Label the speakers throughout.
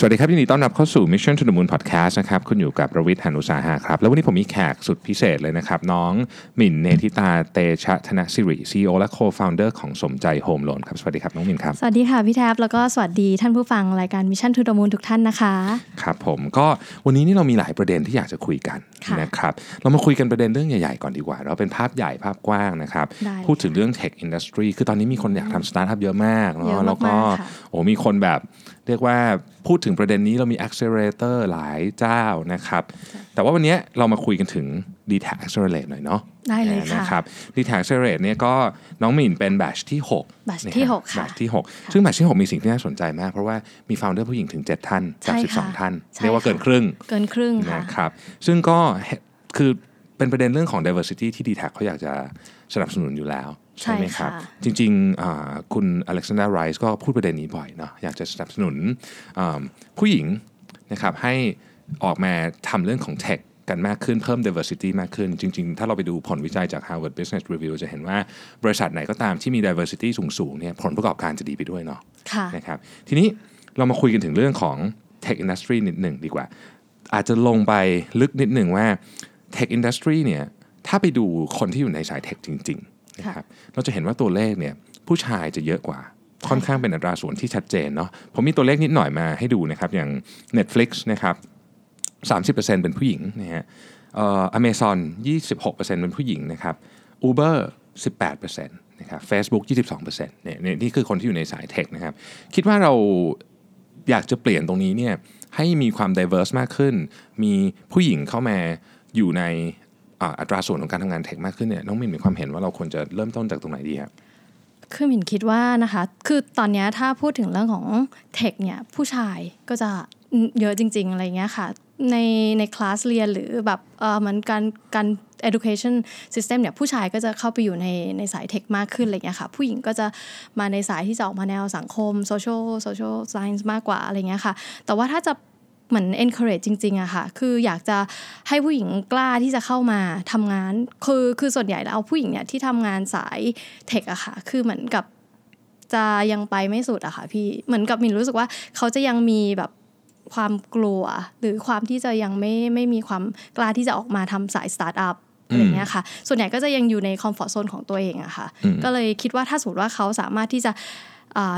Speaker 1: สวัสดีครับยินดีต้อนรับเข้าสู่ Mission to the Moon Podcast นะครับคุณอยู่กับประวิทย์หานุสาหะครับ แล้ววันนี้ผมมีแขกสุดพิเศษเลยนะครับ น้องหมิ่นเนธิตาเตชะธนสิริ CEO และ Co-founder ของสมใจ Home Loan ครับ สวัสดีครับ น้องหมิ่นครับ
Speaker 2: สวัสดีค่ะพี่แท็ปแล้วก็สวัสดีท่านผู้ฟังรายการ Mission to the Moon ทุกท่านนะคะ
Speaker 1: ครับผมก็วันนี้นี่เรามีหลายประเด็นที่อยากจะคุยกัน
Speaker 2: ค่ะ
Speaker 1: นะครับเรามาคุยกันประเด็นเรื่องใหญ่ๆก่อนดีกว่า เราเป็นภาพใหญ่ภาพกว้างนะครับ
Speaker 2: ได้เลย
Speaker 1: พูดถึงเรื่อง Tech Industry คือตอนนี้มีคนอยากทำสตาร์ทอัพเยอะมาก
Speaker 2: เยอะ
Speaker 1: เนาะแล้วก็
Speaker 2: มากๆค่ะ
Speaker 1: โอ้มีคนแบบเรียกว่า พูดถึงประเด็นนี้เรามี accelerator หลายเจ้านะครับ แต่ว่าวันนี้เรามาคุยกันถึง d t a c Accelerate หน่อยเนาะ
Speaker 2: ได้เลยค่ะ
Speaker 1: นะครับ d t a c Accelerate เนี่ยก็น้องหมิ่นเป็นแบชที่6
Speaker 2: batch ที่หกค่ะ
Speaker 1: แบชที่ 6 ซึ่งแบชที่ 6 มีสิ่งที่น่าสนใจมาก เพราะว่ามี founder ผู้หญิงถึง 7 ท่าน จาก
Speaker 2: ใช่ค่ะ
Speaker 1: 12 ท่าน
Speaker 2: ใช่
Speaker 1: เรียกว่า
Speaker 2: ค่ะ
Speaker 1: เกินครึ่ง
Speaker 2: เกินครึ่งค่ะ
Speaker 1: นะครับซึ่งก็คือเป็นประเด็นเรื่องของ diversity ที่ d t a c เขาอยากจะสนับสนุนอยู่แล้ว ใช่ไหมครับ
Speaker 2: ใช่ค่ะ
Speaker 1: จริงๆอ่าคุณอเล็กซานดราไรส์ก็พูดประเด็นนี้บ่อยเนาะอยากจะสนับสนุนอ่าผู้หญิงนะครับให้ออกมาทำเรื่องของ tech กันมากขึ้นเพิ่ม diversity มากขึ้น จริง ๆ ถ้าเราไปดูผลวิจัยจาก Harvard Business Review จะเห็นว่าบริษัทไหนก็ตามที่มี diversity สูงๆเนี่ยผลประกอบการจะดีไปด้วยเนาะ
Speaker 2: ค่ะ
Speaker 1: นะครับทีนี้เรามาคุยกันถึงเรื่องของ Tech Industry นิดหนึ่งดีกว่า อาจจะลงไปลึกนิดหนึ่งว่า Tech Industry เนี่ยถ้าไปดูคนที่อยู่ในสายเทคจริง ๆ นะครับเราจะเห็นว่าตัวเลขเนี่ยผู้ชายจะเยอะกว่าค่อนข้างเป็นอัตราส่วนที่ชัดเจนเนาะผมมีตัวเลขนิดหน่อยมาให้ดูนะครับอย่าง Netflix นะครับ30%เป็นผู้หญิงนะฮะเอ่อ Amazon 26%เป็นผู้หญิงนะครับ Uber 18%นะครับ Facebook 22%เนี่ยเนี่ยนี่คือคนที่อยู่ในสายเทคนะครับ คิดว่าเราอยากจะเปลี่ยนตรงนี้เนี่ยให้มีความ diverse มากขึ้น มีผู้หญิงเข้ามาอยู่ใน อ่าอัตราส่วนของการทำงานเทคมากขึ้นเนี่ยน้องมินมีความเห็นว่าเราควรจะเริ่มต้นจากตรงไหนดีครับ
Speaker 2: คือมินคิดว่านะคะ คือตอนนี้ถ้าพูดถึงเรื่องของเทคเนี่ยผู้ชายก็จะเยอะจริง ๆ อะไรเงี้ยค่ะ ในในคลาสเรียนหรือแบบเออเหมือนการการ education system เนี่ยผู้ชายก็จะเข้าไปอยู่ในในสายเทคมากขึ้นอะไรเงี้ยค่ะ ผู้หญิงก็จะมาในสายที่จะออกมาแนวสังคม social social science มากกว่าอะไรเงี้ยค่ะ แต่ว่าถ้าจะ เหมือน encourage จริงๆอะค่ะ คืออยากจะให้ผู้หญิงกล้าที่จะเข้ามาทำงาน คือคือส่วนใหญ่แล้วผู้หญิงเนี่ยที่ทำงานสาย tech อะค่ะ คือเหมือนกับจะยังไปไม่สุดอะค่ะพี่ เหมือนกับมินรู้สึกว่าเขาจะยังมีแบบความกลัว หรือความที่จะยังไม่ไม่มีความกล้าที่จะออกมาทำสายสตาร์ทอัพอะไรเงี้ยค่ะ ส่วนใหญ่ก็จะยังอยู่ในคอมฟอร์ z โซนของตัวเองอะค่ะ ก็เลยคิดว่าถ้าสมมติว่าเขาสามารถที่จะอ่า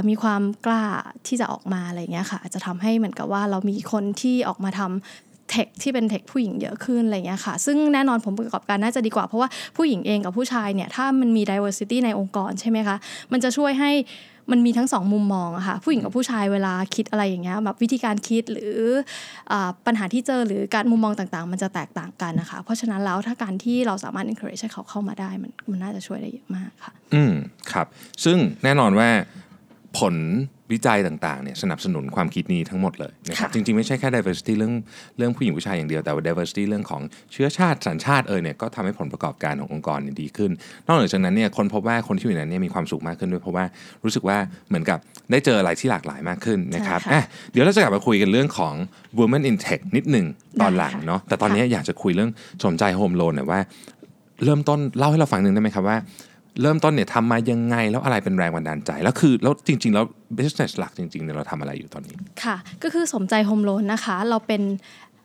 Speaker 2: มีความกล้าที่จะออกมาอะไรเงี้ยค่ะอาจจะทำให้เหมือนกับว่าเรามีคนที่ออกมาทำเทคที่เป็นเทคผู้หญิงเยอะขึ้นอะไรเงี้ยค่ะ ซึ่งแน่นอนผมประกอบการน่าจะดีกว่า เพราะว่าผู้หญิงเองกับผู้ชายเนี่ย ถ้ามันมี diversity ในองค์กรใช่ไหมคะ มันจะช่วยให้มันมีทั้งสองมุมมองอะค่ะ ผู้หญิงกับผู้ชายเวลาคิดอะไรอย่างเงี้ยแบบวิธีการคิดหรืออปัญหาที่เจอหรือการมุมมองต่างๆ มันจะแตกต่างกันนะคะ เพราะฉะนั้นแล้วถ้าการที่เราสามารถ encourage ให้เขาเข้ามาได้มันมันน่าจะช่วยได้เยอะมากค่ะ
Speaker 1: อืมครับ ซึ่งแน่นอนว่า ผลวิจัยต่างๆเนี่ยสนับสนุนความคิดนี้ทั้งหมดเลยนะครับ
Speaker 2: ค่ะ
Speaker 1: จริงๆ ไม่ใช่แค่ diversity เรื่องเรื่องผู้หญิงผู้ชายอย่างเดียวแต่ว่า diversity เรื่องของเชื้อชาติสัญชาติเอยเนี่ยก็ทำให้ผลประกอบการขององค์กรเนี่ยดีขึ้น นอกเหนือจากนั้นเนี่ยคนพบว่าคนที่อยู่ในนั้นเนี่ยมีความสุขมากขึ้นด้วยเพราะว่ารู้สึกว่าเหมือนกับได้เจออะไรที่หลากหลายมากขึ้นนะครับ
Speaker 2: ใช่ค่ะ
Speaker 1: อะเดี๋ยวเราจะกลับมาคุยกันเรื่องของ women in tech นิดหนึ่งตอนหลัง
Speaker 2: ได้ค่ะ
Speaker 1: เนาะแต่ตอนนี้อยากจะคุยเรื่องสมใจ Home Loan หน่อยว่า เริ่มต้นเล่าให้เราฟังนิดนึงได้ไหมครับว่า เริ่มต้นเนี่ยทำมายังไงแล้วอะไรเป็นแรงบันดาลใจ แล้วคือแล้วจริง ๆ แล้ว business หลักจริงๆเนี่ยเราทำอะไรอยู่ตอนนี้
Speaker 2: ค่ะ ก็คือสมใจ Home Loan นะคะ เราเป็น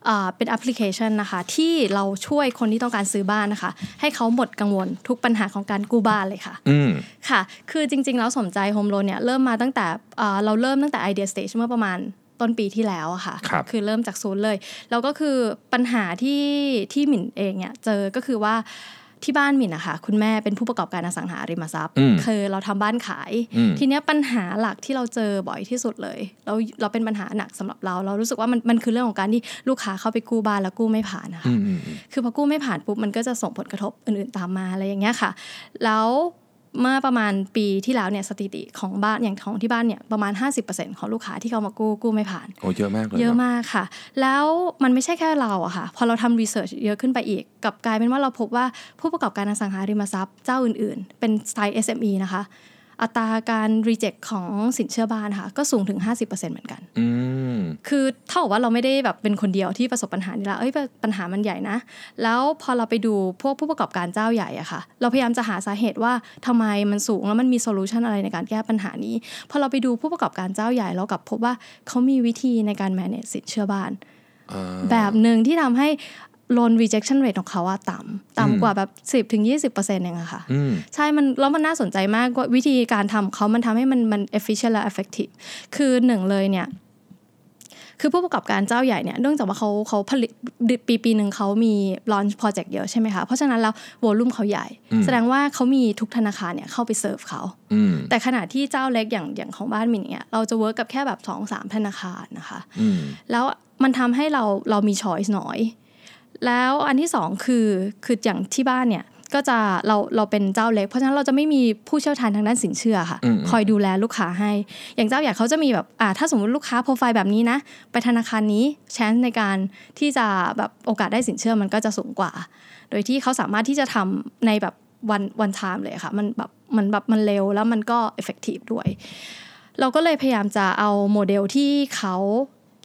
Speaker 2: อ่าเป็นแอปพลิเคชันนะคะที่เราช่วยคนที่ต้องการซื้อบ้านนะคะ ให้เขาหมดกังวลทุกปัญหาของการกู้บ้านเลยค่ะ
Speaker 1: อืม
Speaker 2: ค่ะ คือจริง ๆ แล้วสมใจ Home Loan เนี่ยเริ่มมาตั้งแต่อ่าเราเริ่มตั้งแต่ idea stage เมื่อประมาณต้นปีที่แล้วอะค่ะ
Speaker 1: ครับ
Speaker 2: อเริ่มจากศูนย์เลย แล้วก็คือปัญหาที่ที่หมิ่นเองเนี่ยเจอก็คือว่า ที่บ้านหมิ่นนะคะ คุณแม่เป็นผู้ประกอบการอสังหาริมทรัพย์
Speaker 1: อืม
Speaker 2: คือเราทำบ้านขาย
Speaker 1: อืม
Speaker 2: ทีเนี้ยปัญหาหลักที่เราเจอบ่อยที่สุดเลยเราเราเป็นปัญหาหนักสำหรับเรา เรารู้สึกว่ามันมันคือเรื่องของการที่ลูกค้าเข้าไปกู้บ้านแล้วกู้ไม่ผ่านนะคะ
Speaker 1: อืมอืมอืม
Speaker 2: คือพอกู้ไม่ผ่านปุ๊บมันก็จะส่งผลกระทบอื่นๆตามมาอะไรอย่างเงี้ยค่ะ แล้ว เมื่อประมาณปีที่แล้วเนี่ยสถิติของบ้านอย่างของที่บ้านเนี่ยประมาณ 50%ของลูกค้าที่เขามากู้กู้ไม่ผ่าน
Speaker 1: โอ้เยอะมากเลย
Speaker 2: เยอะ
Speaker 1: น
Speaker 2: มากค่ะ แล้วมันไม่ใช่แค่เราอะค่ะพอเราทำรีเสิร์ชเยอะขึ้นไปอีกกลับกลายเป็นว่าเราพบว่าผู้ประกอบการอสังหาริมทรัพย์เจ้าอื่น ๆ เป็นสไตล์ SME นะคะ อัตราการรีเจ็คของสินเชื่อบ้านค่ะก็สูงถึง 50%เหมือนกัน
Speaker 1: อืม
Speaker 2: คือเท่ากับว่าเราไม่ได้แบบเป็นคนเดียวที่ประสบปัญหานี้ละเอ้ยปัญหามันใหญ่นะ แล้วพอเราไปดูพวกผู้ประกอบการเจ้าใหญ่อะค่ะ เราพยายามจะหาสาเหตุว่าทำไมมันสูงแล้วมันมีโซลูชันอะไรในการแก้ปัญหานี้ พอเราไปดูผู้ประกอบการเจ้าใหญ่เรากลับพบว่าเขามีวิธีในการ manage สินเชื่อบ้าน
Speaker 1: อ่า
Speaker 2: แบบหนึ่งที่ทำให้ loan rejection rate ของเขาอะต่ำต่ำกว่าแบบ 10ถึง20%เองอะค่ะ
Speaker 1: อืม
Speaker 2: ใช่มันแล้วมันน่าสนใจมากว่าวิธีการทำเขามันทำให้มันมัน efficient และ effective คือหนึ่งเลยเนี่ย คือผู้ประกอบการเจ้าใหญ่เนี่ยเนื่องจากว่าเขาเขาผลิตปีปีหนึ่งเขามี launch project เยอะใช่ไหมคะ เพราะฉะนั้นแล้ว volume เขาใหญ่ แสดงว่าเขามีทุกธนาคารเนี่ยเข้าไปเซิร์ฟเขา
Speaker 1: อืม
Speaker 2: แต่ขณะที่เจ้าเล็กอย่างอย่างของบ้านมินเนี่ยเราจะ work กับแค่แบบ2 สามธนาคารนะคะ
Speaker 1: อืม
Speaker 2: แล้วมันทำให้เราเรามี choice น้อย แล้วอันที่สองคือคืออย่างที่บ้านเนี่ยก็จะเราเราเป็นเจ้าเล็ก เพราะฉะนั้นเราจะไม่มีผู้เชี่ยวชาญทางด้านสินเชื่อค่ะ
Speaker 1: อืม
Speaker 2: คอยดูแลลูกค้าให้ อย่างเจ้าใหญ่เขาจะมีแบบอ่าถ้าสมมติลูกค้าโปรไฟล์แบบนี้นะ ไปธนาคารนี้ช n นในการที่จะแบบโอกาสได้สินเชื่อมันก็จะสูงกว่า โดยที่เขาสามารถที่จะทำในแบบ one one time เลยค่ะ มันแบบมันแบบมันเร็วแล้วมันก็ effective ด้วย เราก็เลยพยายามจะเอาโมเดลที่เขา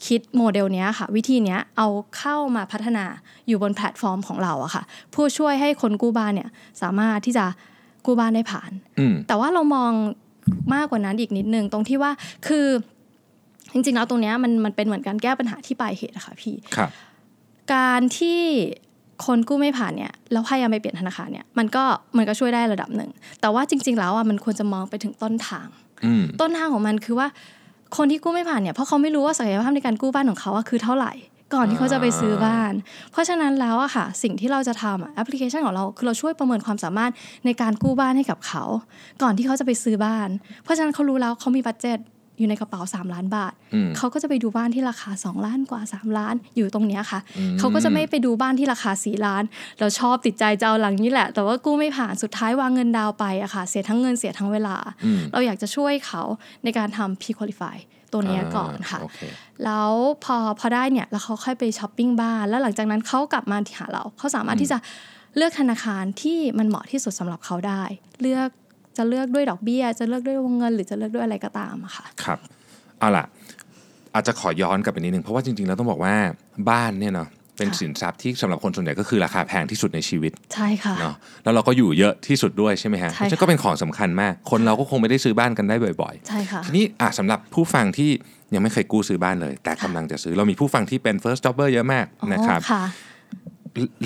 Speaker 2: คิดโมเดลเนี้ยค่ะ วิธีเนี้ยเอาเข้ามาพัฒนาอยู่บนแพลตฟอร์มของเราอะค่ะเพื่อช่วยให้คนกู้บ้านเนี่ยสามารถที่จะกู้บ้านได้ผ่าน
Speaker 1: อืม
Speaker 2: แต่ว่าเรามองมากกว่านั้นอีกนิดนึงตรงที่ว่าคือจริงๆแล้วตรงเนี้ยมันมันเป็นเหมือนการแก้ปัญหาที่ปลายเหตุอะค่ะพี่
Speaker 1: ครับ
Speaker 2: การที่คนกู้ไม่ผ่านเนี่ยแล้วพยายามไปเปลี่ยนธนาคารเนี่ยมันก็มันก็ช่วยได้ระดับหนึ่ง แต่ว่าจริง ๆ แล้วอะมันควรจะมองไปถึงต้นทาง
Speaker 1: อืม
Speaker 2: ต้นทางของมันคือว่า คนที่กู้ไม่ผ่านเนี่ยเพราะเขาไม่รู้ว่าศักยภาพในการกู้บ้านของเขาคือเท่าไหร่ ก่อนที่เขาจะไปซื้อบ้าน เพราะฉะนั้นแล้วอะค่ะ สิ่งที่เราจะทำอะแอปพลิเคชันของเราคือเราช่วยประเมินความสามารถในการกู้บ้านให้กับเขา ก่อนที่เขาจะไปซื้อบ้าน เพราะฉะนั้นเขารู้แล้วเขามี budget อยู่ในกระเป๋า 3 ล้านบาท
Speaker 1: อืม
Speaker 2: เขาก็จะไปดูบ้านที่ราคา 2 ล้านกว่า 3 ล้านอยู่ตรงเนี้ยค่ะ เขาก็จะไม่ไปดูบ้านที่ราคา 4 ล้าน เราชอบติดใจจะเอาหลังนี้แหละ แต่ว่ากู้ไม่ผ่านสุดท้ายวางเงินดาวน์ไปอะค่ะ เสียทั้งเงินเสียทั้งเวลา
Speaker 1: อืม
Speaker 2: เราอยากจะช่วยเขาในการทำ pre-qualify ตัวเนี้ยก่อนค่ะ
Speaker 1: โอเค
Speaker 2: แล้วพอพอได้เนี่ยแล้วเขาค่อยไปช้อปปิ้งบ้าน แล้วหลังจากนั้นเขากลับมาที่หาเรา เขาสามารถที่จะเลือกธนาคารที่มันเหมาะที่สุดสำหรับเขาได้ เลือก จะเลือกด้วยดอกเบี้ย จะเลือกด้วยวงเงิน หรือจะเลือกด้วยอะไรก็ตามอะค่ะ
Speaker 1: ครับเอาล่ะ อาจจะขอย้อนกลับไปนิดนึงเพราะว่าจริงๆแล้วต้องบอกว่าบ้านเนี่ยเนาะเป็น
Speaker 2: ค่ะ
Speaker 1: สินทรัพย์ที่สำหรับคนส่วนใหญ่ก็คือราคาแพงที่สุดในชีวิต
Speaker 2: ใช่ค่ะ
Speaker 1: เนาะแล้วเราก็อยู่เยอะที่สุดด้วยใช่ไหมฮะ
Speaker 2: ใช่
Speaker 1: เพราะฉะนั้น
Speaker 2: ค่ะ
Speaker 1: ก็เป็นของสำคัญมาก คนเราก็คงไม่ได้ซื้อบ้านกันได้บ่อย
Speaker 2: ใช่ค่ะ
Speaker 1: ๆทีนี้อะสำหรับผู้ฟังที่ยังไม่เคยกู้ซื้อบ้านเลย แต่กำลังจะซื้อเรามีผู้ฟังที่เป็น first jobber เยอะมากนะครับ
Speaker 2: อ๋อค่ะ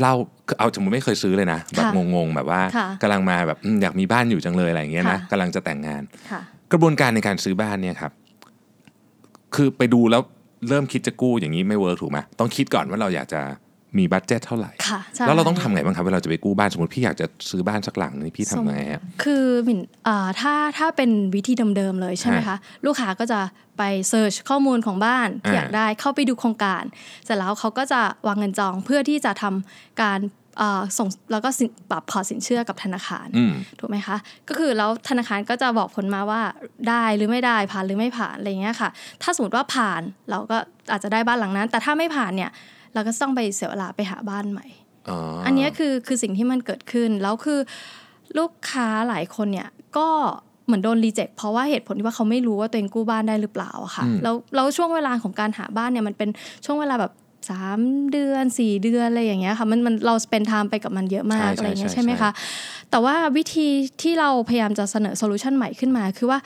Speaker 1: เราเอาสมมติไม่เคยซื้อเลยนะแบบ
Speaker 2: ค่ะ
Speaker 1: งงๆแบบว่า
Speaker 2: ค่ะ
Speaker 1: กำลังมาแบบอืมอยากมีบ้านอยู่จังเลยอะไรอย่างเงี้ยนะ
Speaker 2: ค่ะ
Speaker 1: กำลังจะแต่งงาน
Speaker 2: ค่ะ
Speaker 1: กระบวนการในการซื้อบ้านเนี่ยครับ คือไปดูแล้วเริ่มคิดจะกู้อย่างนี้ไม่ work ถูกไหมต้องคิดก่อนว่าเราอยากจะ มี budget เท่าไหร่
Speaker 2: ค่ะใช่
Speaker 1: แล้วเราต้องทำไงบ้างครับเวลาจะไปกู้บ้านสมมติพี่อยากจะซื้อบ้านสักหลังนี่พี่ทำไงฮะ
Speaker 2: คือหมินอ่าถ้าถ้าเป็นวิธีเดิมๆเลยใช่ไหมคะ ลูกค้าก็จะไป search ข้อมูลของบ้านที่
Speaker 1: อ่า
Speaker 2: อยากได้เข้าไปดูโครงการ เสร็จแล้วเขาก็จะวางเงินจองเพื่อที่จะทำการอ่าส่งแล้วก็สินปรับพอร์ตสินเชื่อกับธนาคาร
Speaker 1: อืม
Speaker 2: ถูกไหมคะก็คือแล้วธนาคารก็จะบอกผลมาว่าได้หรือไม่ได้ผ่านหรือไม่ผ่านอะไรอย่างเงี้ยค่ะ ถ้าสมมติว่าผ่านเราก็อาจจะได้บ้านหลังนั้น แต่ถ้าไม่ผ่านเนี่ย เราก็ต้องไปเสียเวลาไปหาบ้านใหม่
Speaker 1: อ๋อ
Speaker 2: อั
Speaker 1: อั
Speaker 2: นเนี้ยคือคือสิ่งที่มันเกิดขึ้น แล้วคือลูกค้าหลายคนเนี่ยก็เหมือนโดน reject เพราะว่าเหตุผลที่ว่าเขาไม่รู้ว่าตัวเองกู้บ้านได้หรือเปล่าอะค่ะแล้วแล้วช่วงเวลาของการหาบ้านเนี่ยมันเป็นช่วงเวลาแบบสามเดือนสี่เดือนอะไรอย่างเงี้ยค่ะมันมันเรา spend time ไปกับมันเยอะมากอะไรอย่างเงี้ยใช่ไหมคะแต่ว่าวิธีที่เราพยายามจะเสนอ solution ใหม่ขึ้นมา คือว่า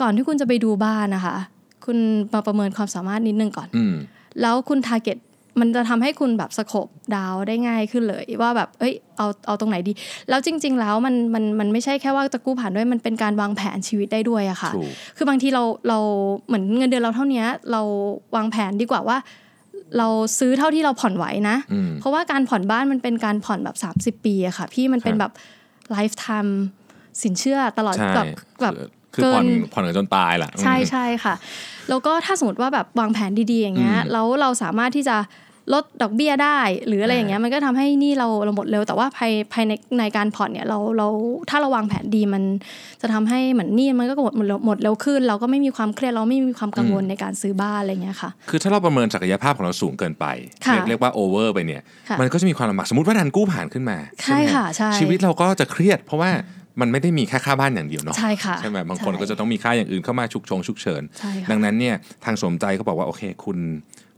Speaker 2: ก่อนที่คุณจะไปดูบ้านนะคะ คุณมาประเมินความสามารถนิดนึงก่อน
Speaker 1: อืม
Speaker 2: แล้วคุณ target มันจะทำให้คุณแบบ scope down ได้ง่ายขึ้นเลยว่าแบบเอ้ยเอาเอาตรงไหนดี แล้วจริง ๆ แล้วมันมันมันไม่ใช่แค่ว่าจะกู้ผ่านด้วยมันเป็นการวางแผนชีวิตได้ด้วยอะค่ะ
Speaker 1: ถูก
Speaker 2: คือบางทีเราเราเหมือนเงินเดือนเราเท่านี้เราวางแผนดีกว่าว่า เราซื้อเท่าที่เราผ่อนไหวนะ
Speaker 1: อืม
Speaker 2: เพราะว่าการผ่อนบ้านมันเป็นการผ่อนแบบ 30 ปีอะค่ะ พี่มันเป็น
Speaker 1: ครับ
Speaker 2: แบบไลฟ์ไทม์สินเชื่อตลอด
Speaker 1: ใช่
Speaker 2: แบบแบบ
Speaker 1: คือผ่อน
Speaker 2: เกิน
Speaker 1: ผ่อนกันจนตายแหละ
Speaker 2: ใช่
Speaker 1: อืม
Speaker 2: ใช่ค่ะ แล้วก็ถ้าสมมติว่าแบบวางแผนดีๆอย่างเงี้ย
Speaker 1: อืม
Speaker 2: แล้วเราสามารถที่จะ ลดดอกเบี้ยได้ หรืออะไรอย่างเงี้ยมันก็ทำให้หนี่เราเราหมดเร็วแต่ว่าภายภายในในการผ่อนเนี่ยเราเราถ้าเราวางแผนดีมันจะทำให้เหมือนหนี่มันก็หมดหมดเร็วหมดเร็วขึ้น เราก็ไม่มีความเครียดเราไม่มีความกังวลในการซื้อบ้านอะไรเงี้ยค่ะ
Speaker 1: คือถ้าเราประเมินศักยภาพของเราสูงเกินไป
Speaker 2: ค่ะ
Speaker 1: เรียกเรียกว่าโอเวอร์ไปเนี่ย
Speaker 2: ค่ะ
Speaker 1: มันก็จะมีความลำบากสมมติว่าดันกู้ผ่านขึ้นมา
Speaker 2: ใช่
Speaker 1: ไหม
Speaker 2: ค่ะใช่
Speaker 1: ชีวิตเราก็จะเครียด เพราะว่ามันไม่ได้มีแค่ค่าบ้านอย่างเดียวเนาะ
Speaker 2: ใช่ค่ะ
Speaker 1: ใช่ไหมบางคน
Speaker 2: ใช่
Speaker 1: ก็จะต้องมีค่าอย่างอื่นเข้ามาฉุกชงฉุกเฉิน
Speaker 2: ใช่ค่ะ
Speaker 1: ดังนั้นเนี่ยทางสมใจก็บอกว่าโอเคคุณ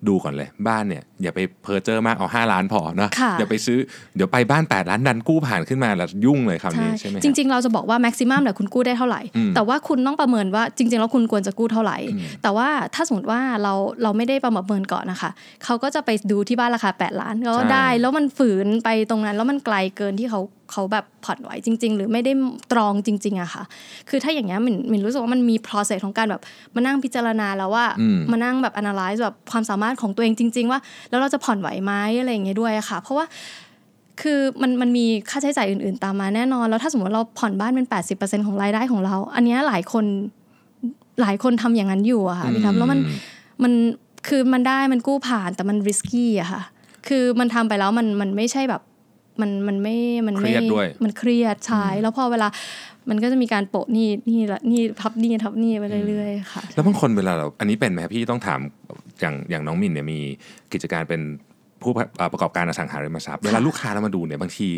Speaker 1: ดูก่อนเลยบ้านเนี่ยอย่าไปเพอเจอร์มากเอา 5 ล้านพอนะ
Speaker 2: ค่ะ
Speaker 1: อย่าไปซื้อเดี๋ยวไปบ้าน 8 ล้านดันกู้ผ่านขึ้นมาแล้วยุ่งเลยคราว
Speaker 2: ใช่
Speaker 1: นี้ใช่ไหม
Speaker 2: จริง ๆ เราจะบอกว่าแม็กซิมัมเนี่ยคุณกู้ได้เท่าไหร่
Speaker 1: อืม
Speaker 2: แต่ว่าคุณต้องประเมินว่าจริง ๆ แล้วคุณควรจะกู้เท่าไหร่
Speaker 1: อืม
Speaker 2: แต่ว่าถ้าสมมติว่าเราเราไม่ได้ประเมินก่อนนะคะเขาก็จะไปดูที่บ้านราคา 8 ล้านก็ได้ แล้วมันฝืนไปตรงนั้นแล้วมันไกลเกินที่เขา เขาแบบผ่อนไหวจริง ๆ หรือไม่ได้ตรองจริง ๆอะค่ะ คือถ้าอย่างเงี้ยมินมินรู้สึกว่ามันมี process ของการแบบมานั่งพิจารณาแล้วว่า
Speaker 1: อืม
Speaker 2: มานั่งแบบ analyze แบบความสามารถของตัวเองจริง ๆ ว่า แล้วเราจะผ่อนไหวไหมอะไรอย่างเงี้ยด้วยอะค่ะ เพราะว่าคือมันมันมีค่าใช้จ่ายอื่นๆ ตามมาแน่นอน แล้วถ้าสมมติเราผ่อนบ้านเป็น 80%ของรายได้ของเรา อันเนี้ยหลายคนหลายคนทำอย่างนั้นอยู่อะค่ะพี่ทับแล้วมันมันคือมันได้มันกู้ผ่านแต่มัน risky อะค่ะ คือมันทำไปแล้วมันมันไม่ใช่แบบ มันมันไม่มันไม่
Speaker 1: เครียดด้วย
Speaker 2: มันเครียดใช่แล้วพอเวลามันก็จะมีการโปะหนี่นี่ละนี่ทับหนี่ทับหนี่ไปเรื่อยๆค่ะ
Speaker 1: แล้วบางคนเวลาเราอันนี้เป็นไหมครับพี่ต้องถามอย่างอย่างน้องมินเนี่ยมีกิจการเป็นผู้เอ่อประกอบการอสังหาริมทรัพย์เวลาลูกค้าเรามาดูเนี่ยบางที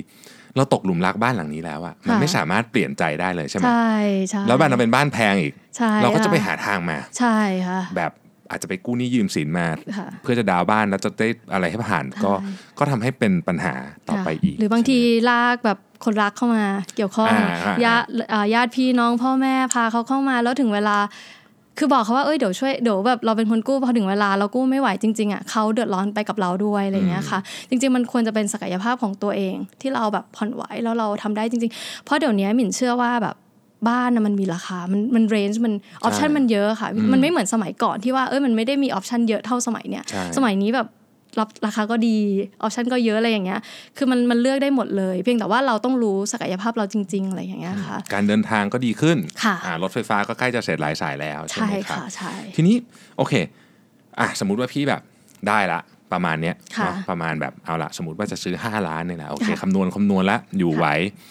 Speaker 1: เราตกหลุมรักบ้านหลังนี้แล้วอะมัน
Speaker 2: ค่ะ
Speaker 1: ไม่สามารถเปลี่ยนใจได้เลยใช่ไหม
Speaker 2: ใช่ใช่
Speaker 1: แล้วบ้านเราเป็นบ้านแพงอีก
Speaker 2: ใช่
Speaker 1: เราก็จะไป
Speaker 2: ค่
Speaker 1: หาทางมา
Speaker 2: ใช่ค่ะ
Speaker 1: แบบ อาจจะไปกู้หนี้ยืมสินมา
Speaker 2: ค่ะ
Speaker 1: เพื่อจะดาวน์บ้านแล้วจะได้อะไรให้ผ่านก็
Speaker 2: ใช่
Speaker 1: ก็ทำให้เป็นปัญหาต่อไปอีก
Speaker 2: หรือบางทีลากแบบคนรักเข้ามาเกี่ยวข้อง
Speaker 1: อ่าอ่า
Speaker 2: ญาติอ่าญาติพี่น้องพ่อแม่พาเขาเข้ามาแล้วถึงเวลา คือบอกเขาว่าเอ้ยเดี๋ยวช่วยเดี๋ยวแบบเราเป็นคนกู้พอถึงเวลาเรากู้ไม่ไหวจริงๆอะเขาเดือดร้อนไปกับเราด้วยอะไรอย่างเงี้ยค่ะ จริง ๆ มันควรจะเป็นศักยภาพของตัวเองที่เราแบบผ่อนไหวแล้วเราทำได้จริง ๆ เพราะเดี๋ยวนี้หมิ่นเชื่อว่าแบบ บ้านนะมันมีราคา มันมันเรนจ์มันoption มันเยอะค่ะ มันไม่เหมือนสมัยก่อนที่ว่าเอ้ยมันไม่ได้มี option เยอะเท่าสมัยเนี้ย
Speaker 1: ใช่
Speaker 2: สมัยนี้แบบรับราคาก็ดี option ก็เยอะอะไรอย่างเงี้ย คือมันมันเลือกได้หมดเลย เพียงแต่ว่าเราต้องรู้ศักยภาพเราจริง ๆ อะไรอย่างเงี้ยค่ะ
Speaker 1: การเดินทางก็ดีขึ้น
Speaker 2: ค่ะ
Speaker 1: อ่ารถไฟฟ้าก็ใกล้จะเสร็จหลายสายแล้วใช่
Speaker 2: ใช่
Speaker 1: ไหมครับ
Speaker 2: ค่ะใช่
Speaker 1: ทีนี้โอเคอะสมมุติว่าพี่แบบได้ละ ประมาณเนี้ย
Speaker 2: ค่ะ
Speaker 1: เนาะประมาณแบบเอาละสมมติว่าจะซื้อ 5 ล้านเนี่ยนะโอเค
Speaker 2: ค่ะ
Speaker 1: คำนวณคำนวณแล้วอยู่ไหว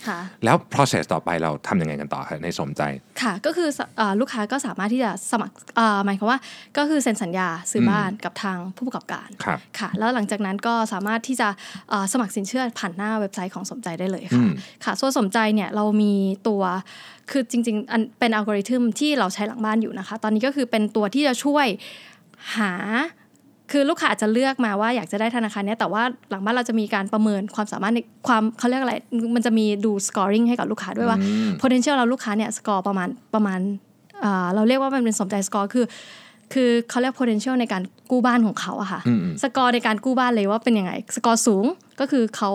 Speaker 2: ค่ะ
Speaker 1: แล้ว process ต่อไปเราทำยังไงกันต่อครับในสมใจ
Speaker 2: ค่ะก็คือสเอ่อลูกค้าก็สามารถที่จะสมัครเอ่อหมายความว่าก็คือเซ็นสัญญาซื้ออ
Speaker 1: ม
Speaker 2: บ้านกับทางผู้ประกอบการ
Speaker 1: ครับ
Speaker 2: ค่ะ แล้วหลังจากนั้นก็สามารถที่จะเอ่อสมัครสินเชื่อผ่านหน้าเว็บไซต์ของสมใจได้เลย
Speaker 1: อื
Speaker 2: ค่ะ
Speaker 1: ม
Speaker 2: ค่ะส่วนสมใจเนี่ยเรามีตัวคือจริงๆอันเป็นอัลกอริทึมที่เราใช้หลังบ้านอยู่นะคะ ตอนนี้ก็คือเป็นตัวที่จะช่วยหา คือลูกค้าอาจจะเลือกมาว่าอยากจะได้ธนาคารเนี้ยแต่ว่าหลังบ้านเราจะมีการประเมินความสามารถในความเขาเรียกอะไร มันจะมีดู scoring ให้กับลูกค้าด้วยว่า
Speaker 1: อืม
Speaker 2: potential เราลูกค้าเนี่ย score ประมาณประมาณอ่าเราเรียกว่ามันเป็นสมใจ score คือ คือเขาเรียก potential ในการกู้บ้านของเขาอะค่ะ
Speaker 1: อืมอืม
Speaker 2: สกอร์ในการกู้บ้านเลยว่าเป็นยังไงสกอร์สูงก็คือเขา